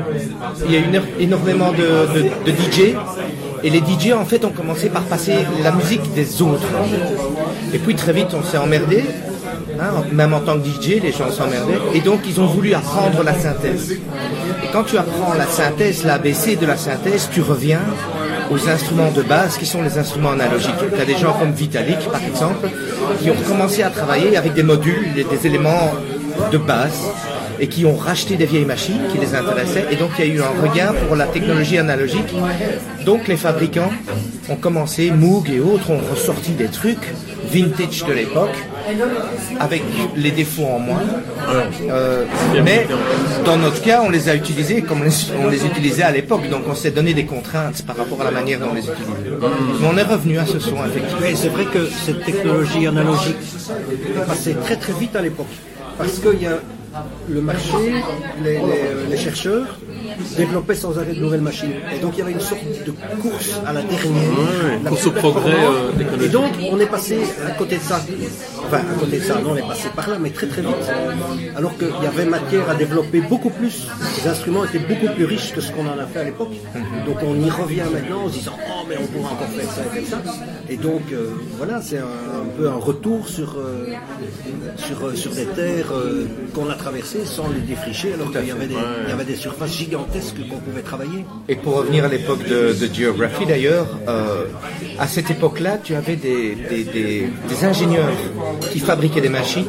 Speaker 14: il y a eu éno- énormément de, de, de DJ. Et les DJ en fait ont commencé par passer la musique des autres. Et puis très vite on s'est emmerdé. Hein, même en tant que DJ, les gens s'emmerdaient. Et donc ils ont voulu apprendre la synthèse. Et quand tu apprends la synthèse, l'ABC de la synthèse, tu reviens aux instruments de base qui sont les instruments analogiques. Tu as des gens comme Vitalik, par exemple, qui ont commencé à travailler avec des modules, des, éléments de base. et qui ont racheté des vieilles machines qui les intéressaient. Et donc il y a eu un regard pour la technologie analogique. Donc les fabricants ont commencé, Moog et autres ont ressorti des trucs vintage de l'époque avec les défauts en moins. Euh, mais dans notre cas, on les a utilisés comme on les utilisait à l'époque. Donc on s'est donné des contraintes par rapport à la manière dont on les utilisait. Mais on est revenu à ce son, effectivement.
Speaker 13: Mais c'est vrai que cette technologie analogique est passée très très vite à l'époque. Parce qu'il y a le marché, les chercheurs développaient sans arrêt de nouvelles machines. Et donc il y avait une sorte de course à la dernière.
Speaker 11: Ouais,
Speaker 13: la
Speaker 11: course au progrès, euh.
Speaker 13: Et donc on est passé à côté de ça. Enfin, à côté de ça, non, on est passé par là, mais très très vite. Alors qu'il y avait matière à développer beaucoup plus. Les instruments étaient beaucoup plus riches que ce qu'on en a fait à l'époque. Donc on y revient maintenant en se disant Oh, mais on pourra encore faire ça et faire ça. Et donc euh, voilà, c'est un, un peu un retour sur, euh, sur, euh, sur des terres qu'on a traversées sans les défricher, alors qu'il y, avait des- il y avait des surfaces qu'on pouvait travailler?
Speaker 14: Et pour revenir à l'époque de, Geography d'ailleurs, euh, à cette époque-là, tu avais des, des- ingénieurs qui fabriquaient des machines,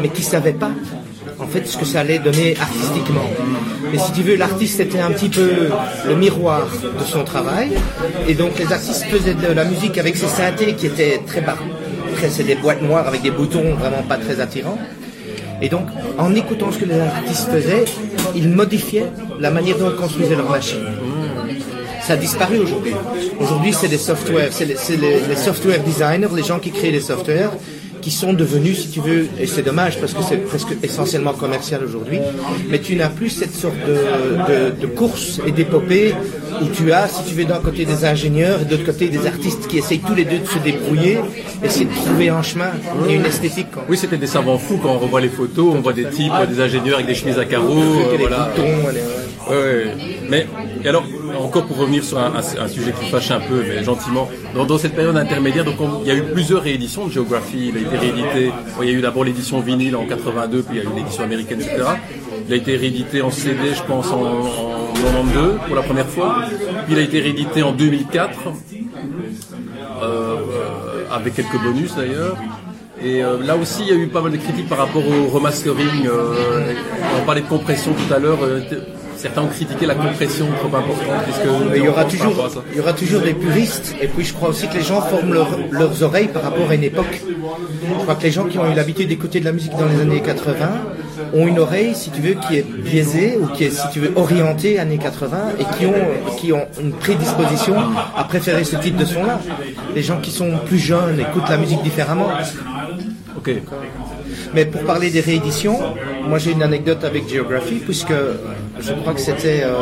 Speaker 14: mais qui ne savaient pas en fait ce que ça allait donner artistiquement. Et si tu veux, l'artiste était un petit peu le miroir de son travail, et donc les artistes faisaient de la musique avec ces synthés qui étaient très bas. Après, c'est des boîtes noires avec des boutons vraiment pas très attirants. Et donc, en écoutant ce que les artistes faisaient, ils modifiaient la manière dont ils construisaient leurs machines. Ça a disparu aujourd'hui. Aujourd'hui, c'est des softwares, c'est les, les software designers, les gens qui créent les softwares, qui sont devenus, si tu veux, et c'est dommage parce que c'est presque essentiellement commercial aujourd'hui, mais tu n'as plus cette sorte de, de- de course et d'épopée où tu as, si tu veux, d'un côté des ingénieurs et de l'autre côté des artistes qui essayent tous les deux de se débrouiller, essayer de trouver un chemin et une esthétique. quoi.
Speaker 11: Oui, c'était des savants fous quand on revoit les photos, on voit des types, des ingénieurs avec des chemises à carreaux, euh, voilà.
Speaker 14: boutons,
Speaker 11: Ouais, ouais. Mais alors, encore pour revenir sur un, sujet qui fâche un peu, mais gentiment, dans, cette période intermédiaire, donc on- il y a eu plusieurs rééditions de Geography. Il a été réédité. il y a eu d'abord l'édition vinyle en 82, puis il y a eu l'édition américaine, etc. Il a été réédité en CD, je pense, en, en 92 pour la première fois. Puis il a été réédité en 2004 euh, euh, avec quelques bonus d'ailleurs. Et euh, là aussi, il y a eu pas mal de critiques par rapport au remastering. euh, on parlait de compression tout à l'heure. Euh, certains ont critiqué la compression trop importante. Puisque
Speaker 14: Mais il y aura toujours, il y aura toujours des puristes. Et puis je crois aussi que les gens forment leur- leurs oreilles par rapport à une époque. Je crois que les gens qui ont eu l'habitude d'écouter de la musique dans les années 80 ont une oreille, si tu veux, qui est biaisée ou qui est, si tu veux, orientée années 80 et qui ont, qui ont une prédisposition à préférer ce type de son-là. Les gens qui sont plus jeunes écoutent la musique différemment.
Speaker 11: Ok.
Speaker 14: Mais pour parler des rééditions, moi j'ai une anecdote avec Geography puisque je crois que c'était euh,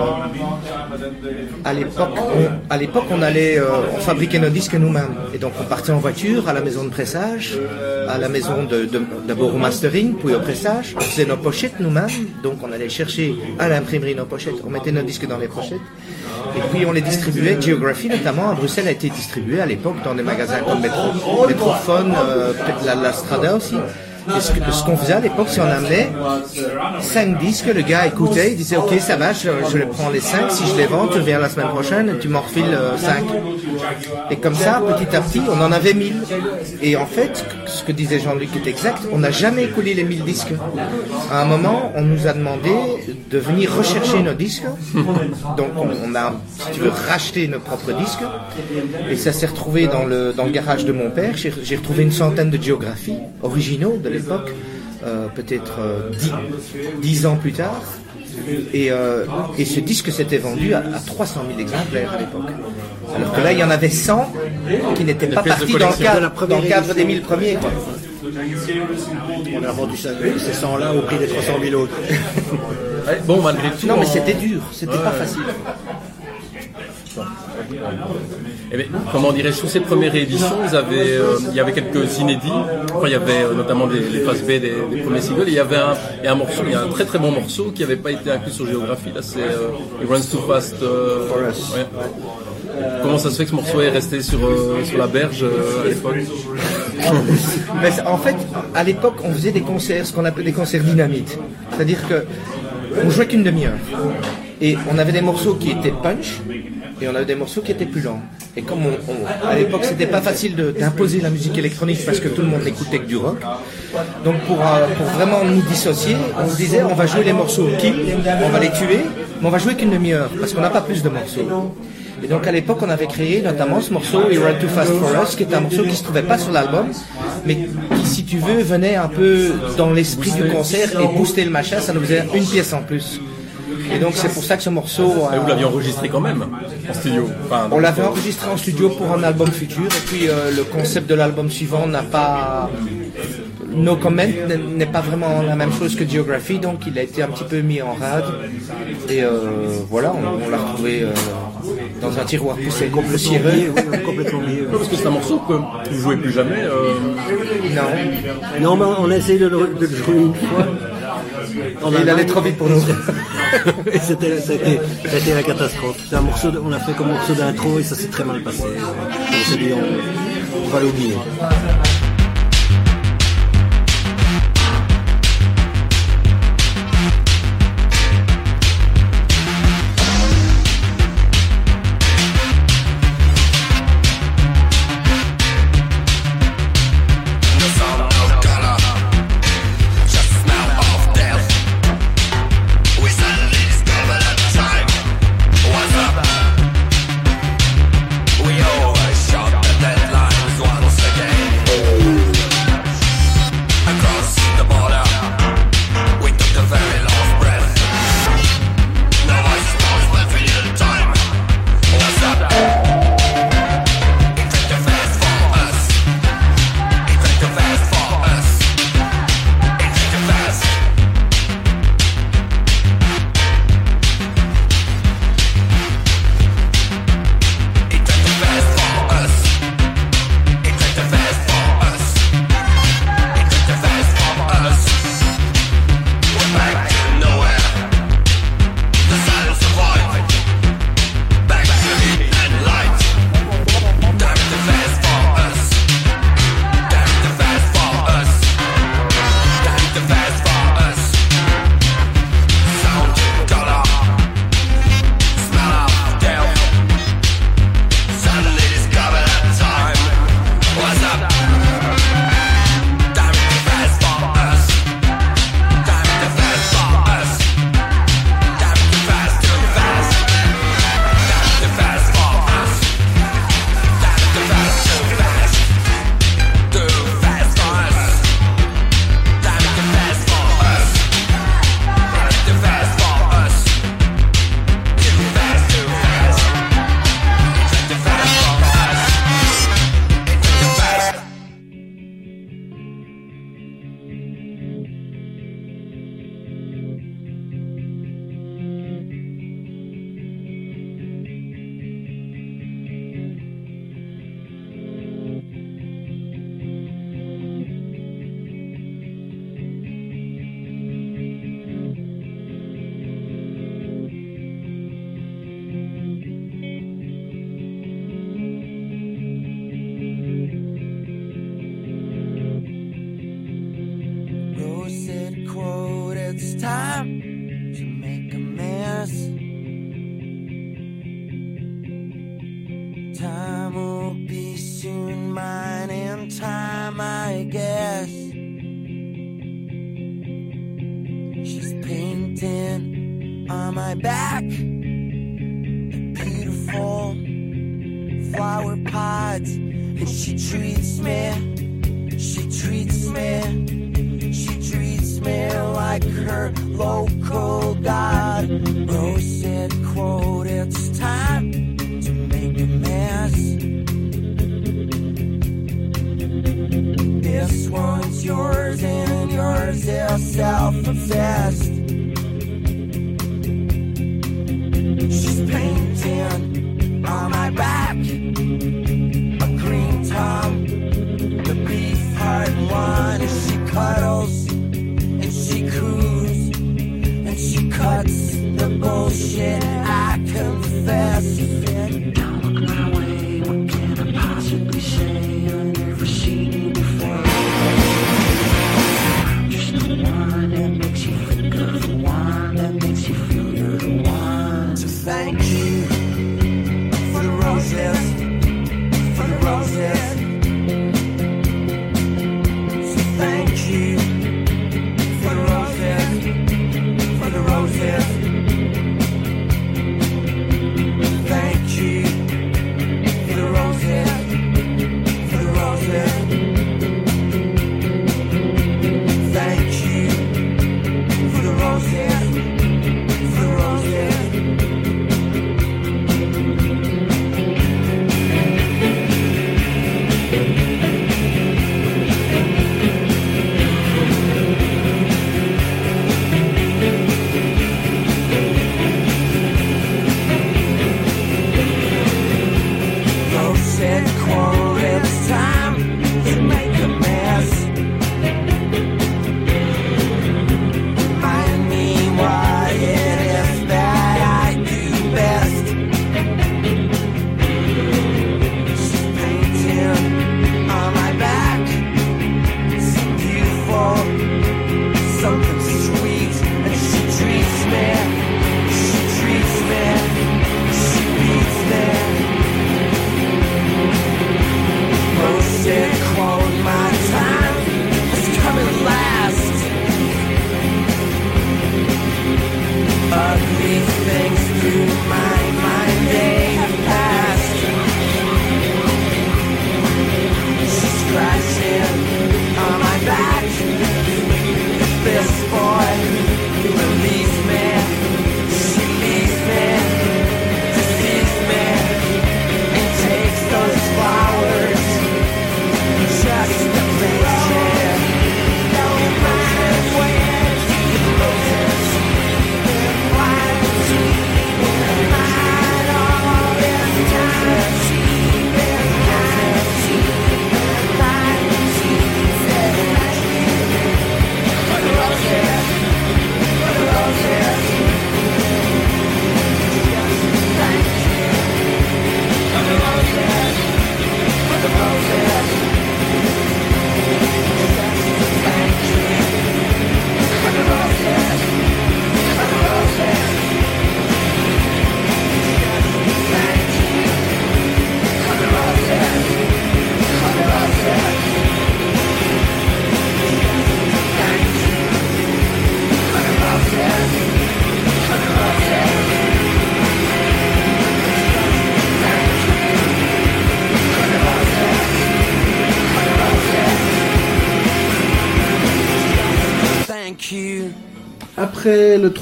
Speaker 14: à l'époque, on, on allait, euh, fabriquait nos disques nous-mêmes. Et donc on partait en voiture à la maison de pressage, à la maison de, de- d'abord au mastering puis au pressage, on faisait nos pochettes nous-mêmes, donc on allait chercher à l'imprimerie nos pochettes, on mettait nos disques dans les pochettes. Et puis on les distribuait. Geography notamment à Bruxelles a été distribué à l'époque dans des magasins comme Metro, Metrophone, euh, peut-être la Strada aussi. Et ce, qu'on faisait à l'époque, c'est on amenait 5 disques, le gars écoutait, il disait ok ça va, je, je les prends les 5, si je les vends, tu reviens la semaine prochaine, tu m'en refiles 5. Et comme ça, petit à petit, on en avait 1000. Et en fait, ce que disait Jean-Luc est exact, on n'a jamais écoulé les 1000 disques. À un moment, on nous a demandé de venir rechercher nos disques. Donc on, a, si tu veux, racheté nos propres disques. Et ça s'est retrouvé dans le, dans le garage de mon père. J'ai j'ai retrouvé une centaine de géographies originaux de l'époque, euh, peut-être euh, dix, dix ans plus tard. Et, euh, et ce disque s'était vendu à, à 300 000 exemplaires à l'époque. Alors que là, il y en avait 100 qui n'étaient pas partis dans le
Speaker 13: collection. De la
Speaker 14: cadre,
Speaker 13: première
Speaker 14: dans le cadre des
Speaker 13: édition.
Speaker 14: 1000 premiers. quoi.
Speaker 13: On a vendu ça, ces 100 là au prix des 300 000 autres.
Speaker 11: Ouais, bon, malgré tout.
Speaker 14: Non, mais c'était dur, c'était
Speaker 11: Ouais.
Speaker 14: pas facile.
Speaker 11: Eh bien, comment dirais sous ces premières vous avez, euh, il y avait quelques inédits. Enfin, il y avait euh, notamment des, les phases B des, des premiers singles. Et il y avait un, morceau, il y a un très très bon morceau qui n'avait pas été inclus sur Géographie. Là, c'est euh, It Runs Too Fast ouais. Comment ça se fait que ce morceau est resté sur, sur la berge à l'époque
Speaker 14: en fait, à l'époque, on faisait des concerts, ce qu'on appelait des concerts dynamites. C'est-à-dire que on jouait qu'une demi-heure. Et on avait des morceaux qui étaient punch, et on avait des morceaux qui étaient plus lents. Et comme on, à l'époque c'était pas facile d'imposer la musique électronique parce que tout le monde n'écoutait que du rock, donc pour, euh, pour vraiment nous dissocier, on se disait on va jouer les morceaux kill, on va les tuer, mais on va jouer qu'une demi-heure parce qu'on n'a pas plus de morceaux. Et donc à l'époque on avait créé notamment ce morceau We Run Too Fast For Us qui est un morceau qui se trouvait pas sur l'album, mais qui si tu veux venait un peu dans l'esprit du concert et booster le machin, ça nous faisait une pièce en plus. Et donc c'est pour ça que ce morceau...
Speaker 11: Et vous
Speaker 14: euh,
Speaker 11: l'aviez enregistré quand même en studio. Enfin,
Speaker 14: on l'avait enregistré en studio pour un album futur et puis euh, le concept de l'album suivant n'a pas No Comment n'est- pas vraiment la même chose que Geography donc il a été un petit peu mis en rade et euh, voilà on, on l'a retrouvé euh, dans un tiroir poussé comme le cireux.
Speaker 5: complètement mieux.
Speaker 11: Parce que c'est un morceau que vous jouez plus jamais. euh,
Speaker 14: Non.
Speaker 5: Non, mais on a essayé de le, de le jouer une fois.
Speaker 14: Et il allait trop vite pour nous.
Speaker 5: et c'était, ça, a été, ça a été la catastrophe. C'est un morceau, de- on a fait comme morceau d'intro et ça s'est très mal passé. On s'est dit, on, on va l'oublier.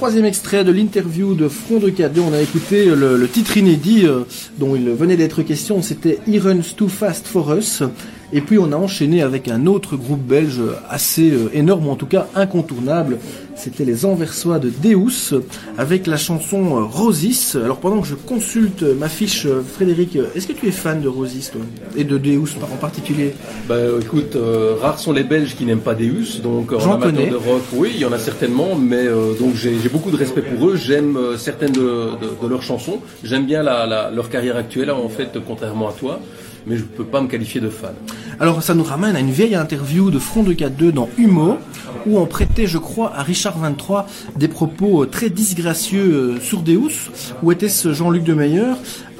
Speaker 10: Troisième extrait de l'interview de Front de K2, on a écouté le, le titre inédit euh, dont il venait d'être question, c'était He Runs Too Fast For Us. Et puis on a enchaîné avec un autre groupe belge assez euh, énorme, ou en tout cas incontournable. C'était les Anversois de Deus, avec la chanson euh, Rosis. Alors pendant que je consulte ma fiche, euh, Frédéric, euh, est-ce que tu es fan de Rosis, toi Et de Deus en particulier?
Speaker 11: Bah écoute, euh, rares sont les Belges qui n'aiment pas Deus, donc euh, en amateur de rock, oui, il y en a certainement, mais euh, donc j'ai beaucoup de respect pour eux. J'aime euh, certaines de, de- de leurs chansons. J'aime bien la, la- leur carrière actuelle, en fait, contrairement à toi, mais je peux pas me qualifier de fan.
Speaker 10: Alors ça nous ramène à une vieille interview de Front de 4-2 dans Humo, où on prêtait, je crois, à Richard 23 des propos euh, très disgracieux euh, sur Deus. Où était-ce Jean-Luc de Meyer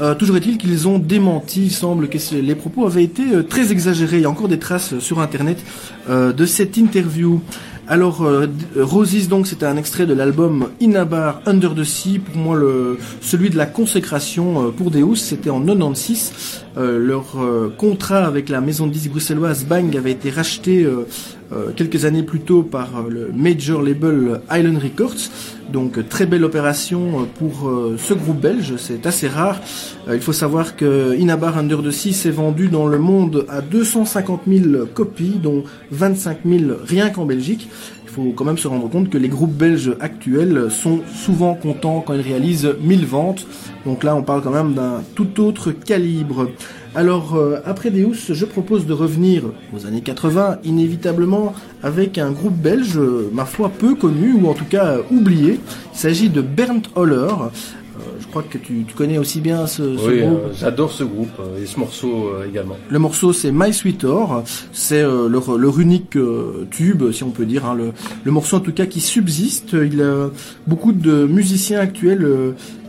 Speaker 10: Euh, Toujours est-il qu'ils ont démenti, il semble que ce- les propos avaient été très exagérés. Il y a encore des traces sur Internet de cette interview. Alors, euh, Rosis, donc, c'était un extrait de l'album Inabar Under the Sea. Pour moi, celui de la consécration pour Deus, c'était en 96. Euh, leur euh, contrat avec la maison de disques bruxelloise Bang avait été racheté euh, quelques années plus tôt par le major label Island Records. Donc très belle opération pour ce groupe belge, c'est assez rare. Il faut savoir que Inabar Under the Sea s'est vendu dans le monde à 250 000 copies, dont 25 000 rien qu'en Belgique. Faut quand même se rendre compte que les groupes belges actuels sont souvent contents quand ils réalisent 1000 ventes. Donc là, on parle quand même d'un tout autre calibre. Alors, euh, après Deus, je propose de revenir aux années 80, inévitablement, avec un groupe belge, ma foi, peu connu, ou en tout cas euh, oublié. Il s'agit de Bernd Holler. Euh, je crois que tu, tu connais aussi bien ce, ce
Speaker 11: Oui,
Speaker 10: groupe.
Speaker 11: euh, j'adore ce groupe euh, et ce morceau également.
Speaker 10: Le morceau c'est My Sweet Or, c'est leur, leur unique tube si on peut dire, hein, le, le morceau en tout cas qui subsiste. Il a beaucoup de musiciens actuels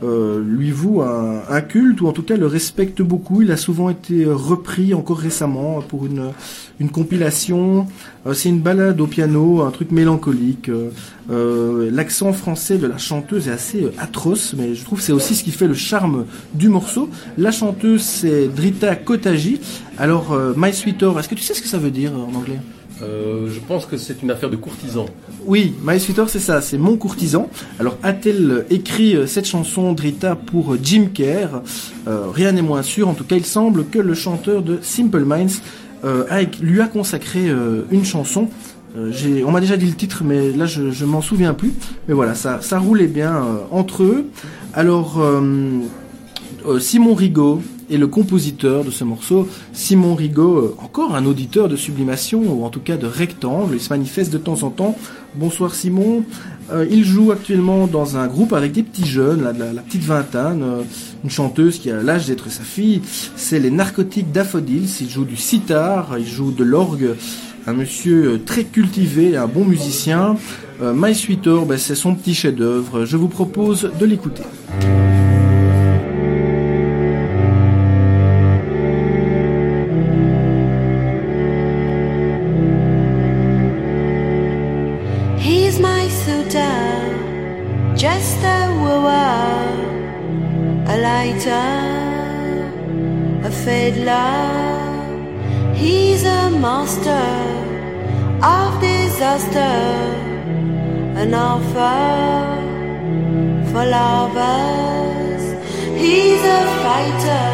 Speaker 10: lui vouent un, un culte ou en tout cas le respectent beaucoup. Il a souvent été repris encore récemment pour une, une compilation. Euh, c'est une balade au piano, un truc mélancolique. Euh, euh, L'accent français de la chanteuse est assez atroce, mais je trouve que c'est aussi ce qui fait le charme du morceau. La chanteuse c'est Drita Kotaji. Alors My Sweeter, est-ce que tu sais ce que ça veut dire en anglais?
Speaker 11: Euh, je pense que c'est une affaire de courtisan.
Speaker 10: Oui, My Sweeter, c'est ça, c'est mon courtisan. Alors, a-t-elle écrit cette chanson, Drita, pour Jim Kerr? Euh, Rien n'est moins sûr. En tout cas, il semble que le chanteur de Simple Minds a- lui a consacré euh, une chanson. Euh, on m'a déjà dit le titre, mais là, je, m'en souviens plus. Mais voilà, ça, roulait bien euh, entre eux. Alors, euh, euh, Simon Rigaud est le compositeur de ce morceau. Simon Rigaud, euh, encore un auditeur de sublimation, ou en tout cas de rectangle, il se manifeste de temps en temps. Bonsoir Simon. Euh, il joue actuellement dans un groupe avec des petits jeunes, la, petite vingtaine, euh, une chanteuse qui a l'âge d'être sa fille. C'est les narcotiques d'Aphodils. Il joue du sitar, il joue de l'orgue. Un monsieur très cultivé, un bon musicien. My Sweeter, ben, c'est son petit chef-d'œuvre. Je vous propose de l'écouter.
Speaker 12: Fiddler. He's a master of disaster, an offer for lovers. He's a fighter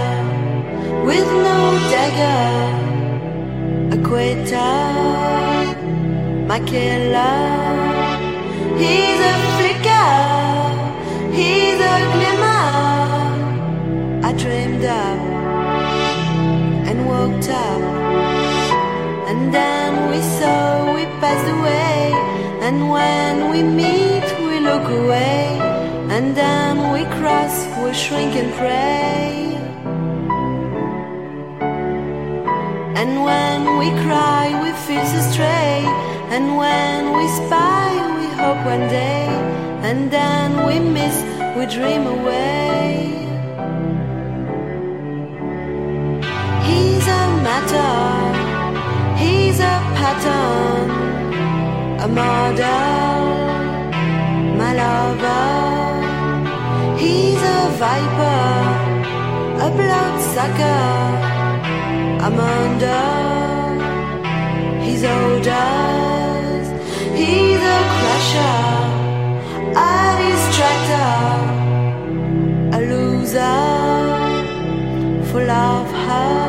Speaker 12: with no dagger, a quitter my killer. He's a flicker, he's a glimmer. I dreamed up and up, and then we saw we passed away. And when we meet, we look away, and then we cross, we shrink and pray. And when we cry, we feel so stray. And when we spy, we hope one day. And then we miss, we dream away. He's a matter, he's a pattern, a model, my lover. He's a viper, a bloodsucker. I'm under his orders. He's a crusher, a distractor, a loser, full of her.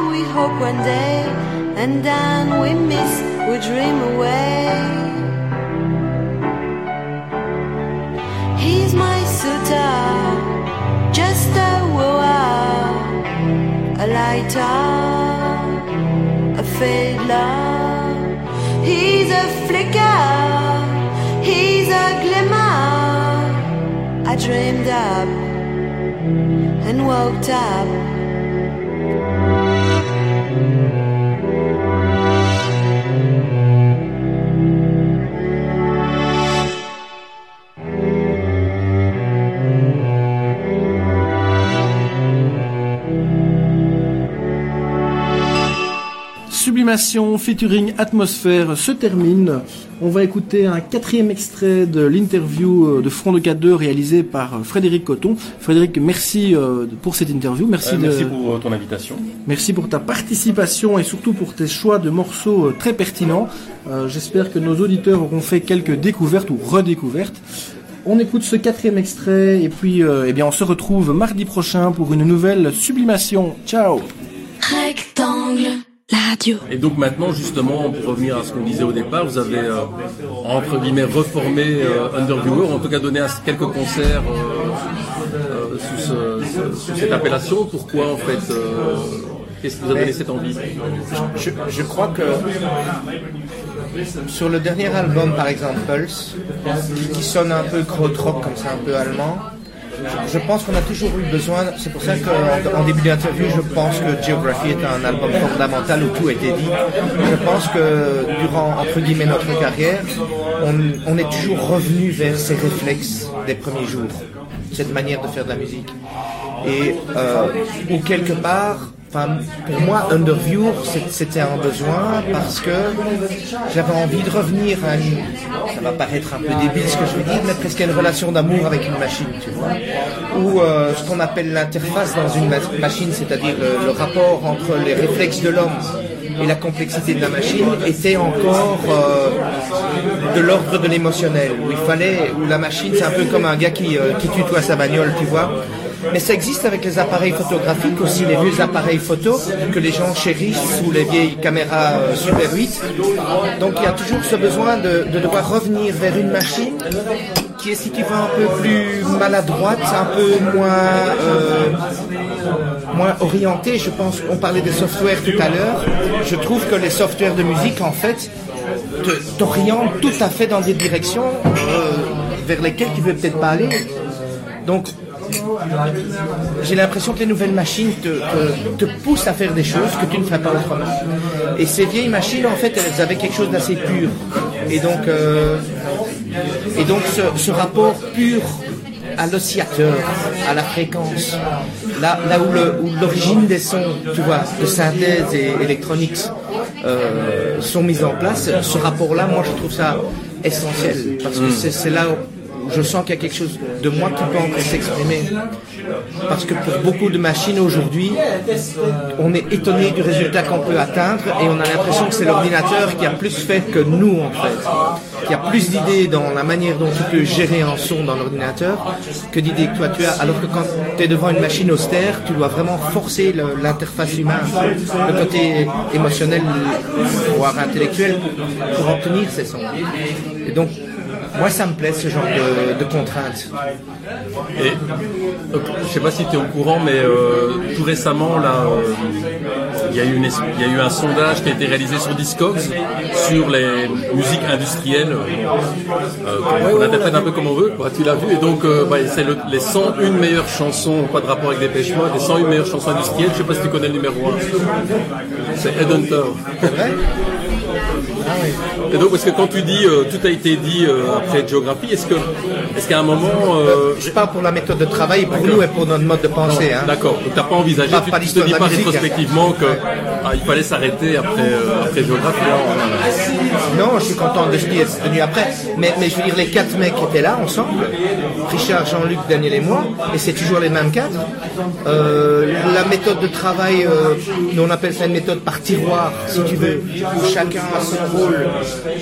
Speaker 12: hope one day. And then we miss, we dream away. He's my suitor, just a wooer, a lighter, a fiddler. He's a flicker, he's a glimmer. I dreamed up and woke up.
Speaker 10: Sublimation featuring atmosphère se termine. On va écouter un quatrième extrait de l'interview euh, de Front de 4-2 réalisé par euh, Frédéric Coton. Frédéric, merci euh, pour cette interview. Merci,
Speaker 11: Euh,
Speaker 10: de-
Speaker 11: merci pour ton invitation.
Speaker 10: Merci pour ta participation et surtout pour tes choix de morceaux très pertinents. Euh, J'espère que nos auditeurs auront fait quelques découvertes ou redécouvertes. On écoute ce quatrième extrait et puis euh, eh bien on se retrouve mardi prochain pour une nouvelle sublimation. Ciao
Speaker 2: Rectangle. La radio.
Speaker 11: Et donc maintenant, justement, pour revenir à ce qu'on disait au départ, vous avez, euh, entre guillemets, reformé euh, Underviewer, en tout cas donné quelques concerts euh, euh, sous, ce- ce- sous cette appellation. Pourquoi, en fait euh, Qu'est-ce qui vous a donné cette envie?
Speaker 14: Je, je crois que sur le dernier album, par exemple, Pulse, qui, qui sonne un peu krautrock, comme ça, un peu allemand, je, pense qu'on a toujours eu besoin, c'est pour ça qu'en en début d'interview, je pense que Geography est un album fondamental où tout été dit. Je pense que durant, entre guillemets, notre carrière, on, on est toujours revenu vers ces réflexes des premiers jours, cette manière de faire de la musique. Et, euh, ou quelque part, Pour moi, Underview, c'était un besoin parce que j'avais envie de revenir à une, ça va paraître un peu débile ce que je vais dire, mais presque une relation d'amour avec une machine, tu vois. Ou euh, ce qu'on appelle l'interface dans une ma- machine, c'est-à-dire le, le rapport entre les réflexes de l'homme et la complexité de la machine était encore euh, de l'ordre de l'émotionnel, où il fallait, où la machine, c'est un peu comme un gars qui, euh, qui tutoie sa bagnole, tu vois. Mais ça existe avec les appareils photographiques aussi, les vieux appareils photo que les gens chérissent ou les vieilles caméras euh, Super 8. Donc il y a toujours ce besoin de, de devoir revenir vers une machine qui est, si tu veux, un peu plus maladroite, un peu moins, euh, moins orientée. Je pense qu'on parlait des softwares tout à l'heure. Je trouve que les softwares de musique, en fait, te- t'orientent tout à fait dans des directions euh, vers lesquelles tu veux peut-être pas aller. Donc, j'ai l'impression que les nouvelles machines te, te, te poussent à faire des choses que tu ne ferais pas autrement. Et ces vieilles machines, en fait, elles avaient quelque chose d'assez pur. Et donc, euh, et donc ce, ce rapport pur à l'oscillateur, à la fréquence, là, là où l'origine des sons, tu vois, de synthèse et électronique euh, sont mises en place, ce rapport-là, moi, je trouve ça essentiel parce que
Speaker 11: Mm.
Speaker 14: c'est c'est là je sens qu'il y a quelque chose de moi qui peut encore s'exprimer. Parce que pour beaucoup de machines aujourd'hui, on est étonné du résultat qu'on peut atteindre et on a l'impression que c'est l'ordinateur qui a plus fait que nous en fait. Qui a plus d'idées dans la manière dont tu peux gérer un son dans l'ordinateur que d'idées que toi tu as. Alors que quand tu es devant une machine austère, tu dois vraiment forcer l'interface humaine, le côté émotionnel, voire intellectuel pour obtenir ces sons. Et donc, moi ça me plaît ce genre de, de contraintes.
Speaker 11: Et je sais pas si tu es au courant, mais euh, tout récemment, là, euh, il y, a eu y a un sondage qui a été réalisé sur Discogs sur les musiques industrielles, euh, qu'on qu'on interprète un peu comme on veut, quoi, tu l'as vu. Et donc, bah, c'est le- les 101 meilleures chansons, pas de rapport avec des Mode, les 101 meilleures chansons industrielles. Je sais pas si tu connais le numéro 1. C'est Headhunter. Et donc, parce que quand tu dis euh, tout a été dit euh, après Geography, est-ce que, est-ce qu'à un moment, euh,
Speaker 14: Je parle pour la méthode de travail, pour nous et pour notre mode de pensée. hein.
Speaker 11: D'accord, donc t'as pas envisagé,
Speaker 14: Pas-
Speaker 11: tu
Speaker 14: pas
Speaker 11: tu te dis pas
Speaker 14: musique, hein.
Speaker 11: rétrospectivement que ah, il fallait s'arrêter après, euh, après Géographie.
Speaker 14: Non, je suis content de ce qui est venu après. Mais, je veux dire, les quatre mecs étaient là ensemble. Richard, Jean-Luc, Daniel et moi. Et c'est toujours les mêmes quatre. Euh, la méthode de travail, euh, nous on appelle ça une méthode par tiroir, si tu veux, où chacun a son rôle.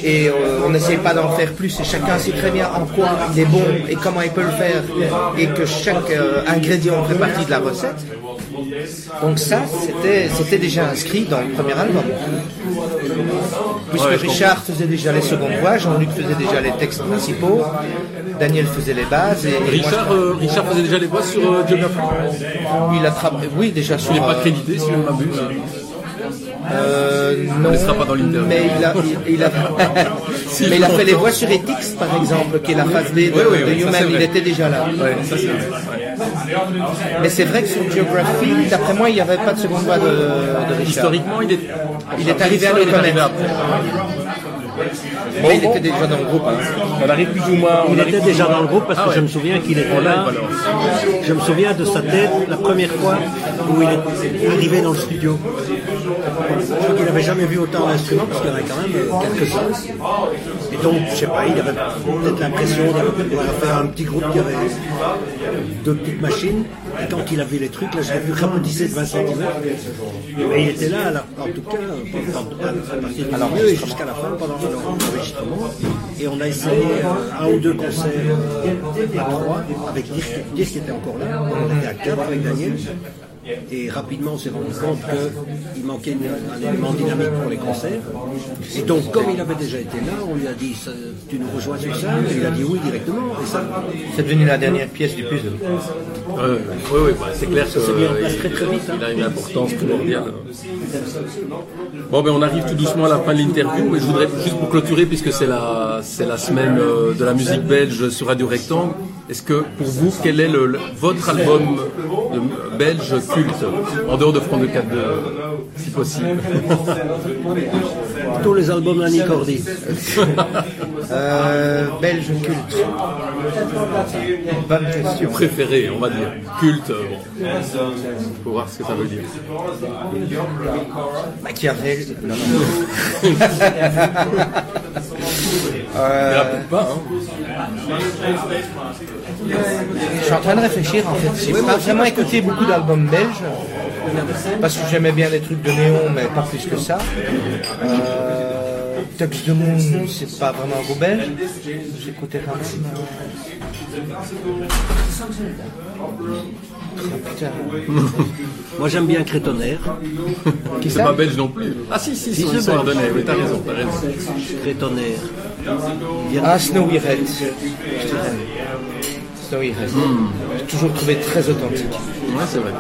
Speaker 14: Et euh, on n'essaye pas d'en faire plus. Et chacun sait très bien en quoi il est bon et comment il peut le faire. Et que chaque euh, ingrédient fait partie de la recette. Donc ça, c'était déjà inscrit dans le premier album. Puisque
Speaker 11: Ouais,
Speaker 14: Richard faisait déjà les secondes voix, Jean-Luc faisait déjà les textes principaux, Daniel faisait les bases. Et,
Speaker 11: Richard, euh, Richard faisait déjà les voix sur euh, Geography.
Speaker 14: il a oui déjà sur.
Speaker 11: Il n'est pas
Speaker 14: euh,
Speaker 11: crédité si je ne m'abuse.
Speaker 14: Euh, non,
Speaker 11: On ne laissera pas dans l'interview.
Speaker 14: mais il a, il, il a,
Speaker 11: Si,
Speaker 14: mais il a fait les voix sur Ethics, par exemple, qui est la phase B de,
Speaker 11: Oui, oui,
Speaker 14: de
Speaker 11: oui, ça,
Speaker 14: Human,
Speaker 11: c'est
Speaker 14: il était déjà là.
Speaker 11: Ouais, ça c'est vrai. ouais.
Speaker 14: Mais c'est vrai que sur Geography, d'après moi, il n'y avait pas de seconde voix de, de Richard.
Speaker 11: Historiquement, il est,
Speaker 14: Il est arrivé à le connaître. Mais il était déjà dans le groupe. hein.
Speaker 11: On arrive plus ou moins. on
Speaker 13: Il était déjà dans le groupe parce
Speaker 11: Ah
Speaker 13: que
Speaker 11: ouais.
Speaker 13: je me souviens qu'il était
Speaker 11: En
Speaker 13: là. Je me souviens de sa tête la première fois où il est arrivé dans le studio. Je crois qu'il n'avait jamais vu autant d'instruments parce qu'il y en avait quand même euh, quelques-uns. Et donc, je sais pas, il avait peut-être l'impression d'avoir fait un petit groupe qui avait deux petites machines. Et quand il a vu les trucs, là, je l'ai vu rapetisser de 20 cm. Et il était là, alors, en tout cas, pendant- à partir du milieu et jusqu'à la fin pendant et on a essayé euh, un ou deux concerts à trois avec Dirk, Dirk qui était encore là, on était à quatre avec Daniel. Et rapidement, on s'est rendu compte qu'il manquait un élément dynamique pour les concerts. Et donc, comme il avait déjà été là, on lui a dit ça- Tu nous rejoins sur ça Et il a dit oui directement. Et ça,
Speaker 14: C'est devenu la dernière pièce du puzzle.
Speaker 11: Ouais, ouais, ouais, bah, c'est clair que euh,
Speaker 13: très, très vite, hein.
Speaker 11: il a une importance primordiale. Bon, ben on arrive tout doucement à la fin de l'interview, et je voudrais juste pour clôturer, puisque c'est la c'est la semaine euh, de la musique belge sur Radio Rectangle. Est-ce que pour vous, quel est le, le- votre album de- belge culte en dehors de Front de 4 si possible?
Speaker 13: Tous les albums d'Annie Cordy.
Speaker 14: Euh, belge culte. Bonne question.
Speaker 11: Préféré, on va dire. Culte, bon. Faut voir ce que ça veut dire.
Speaker 14: Machiavel. Non,
Speaker 11: pas, hein.
Speaker 14: Je suis en train de réfléchir en fait. J'ai pas vraiment écouté beaucoup d'albums belges. Parce que j'aimais bien les trucs de néon, mais pas plus que ça. Euh, Tux de Moon, c'est pas vraiment un groupe belge. J'écoutais quand même. Oh.
Speaker 13: Moi, j'aime bien Crétonnerre.
Speaker 14: Qui
Speaker 11: C'est pas belge non plus. Ah si, si,
Speaker 13: Si,
Speaker 11: sont
Speaker 13: belge.
Speaker 11: ardennais,
Speaker 14: Ah, Snowy Red. Snowy Red. J'ai toujours trouvé très authentique.
Speaker 11: Ouais, c'est vrai.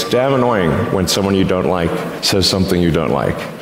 Speaker 16: It's damn annoying when someone you don't like says something you don't like.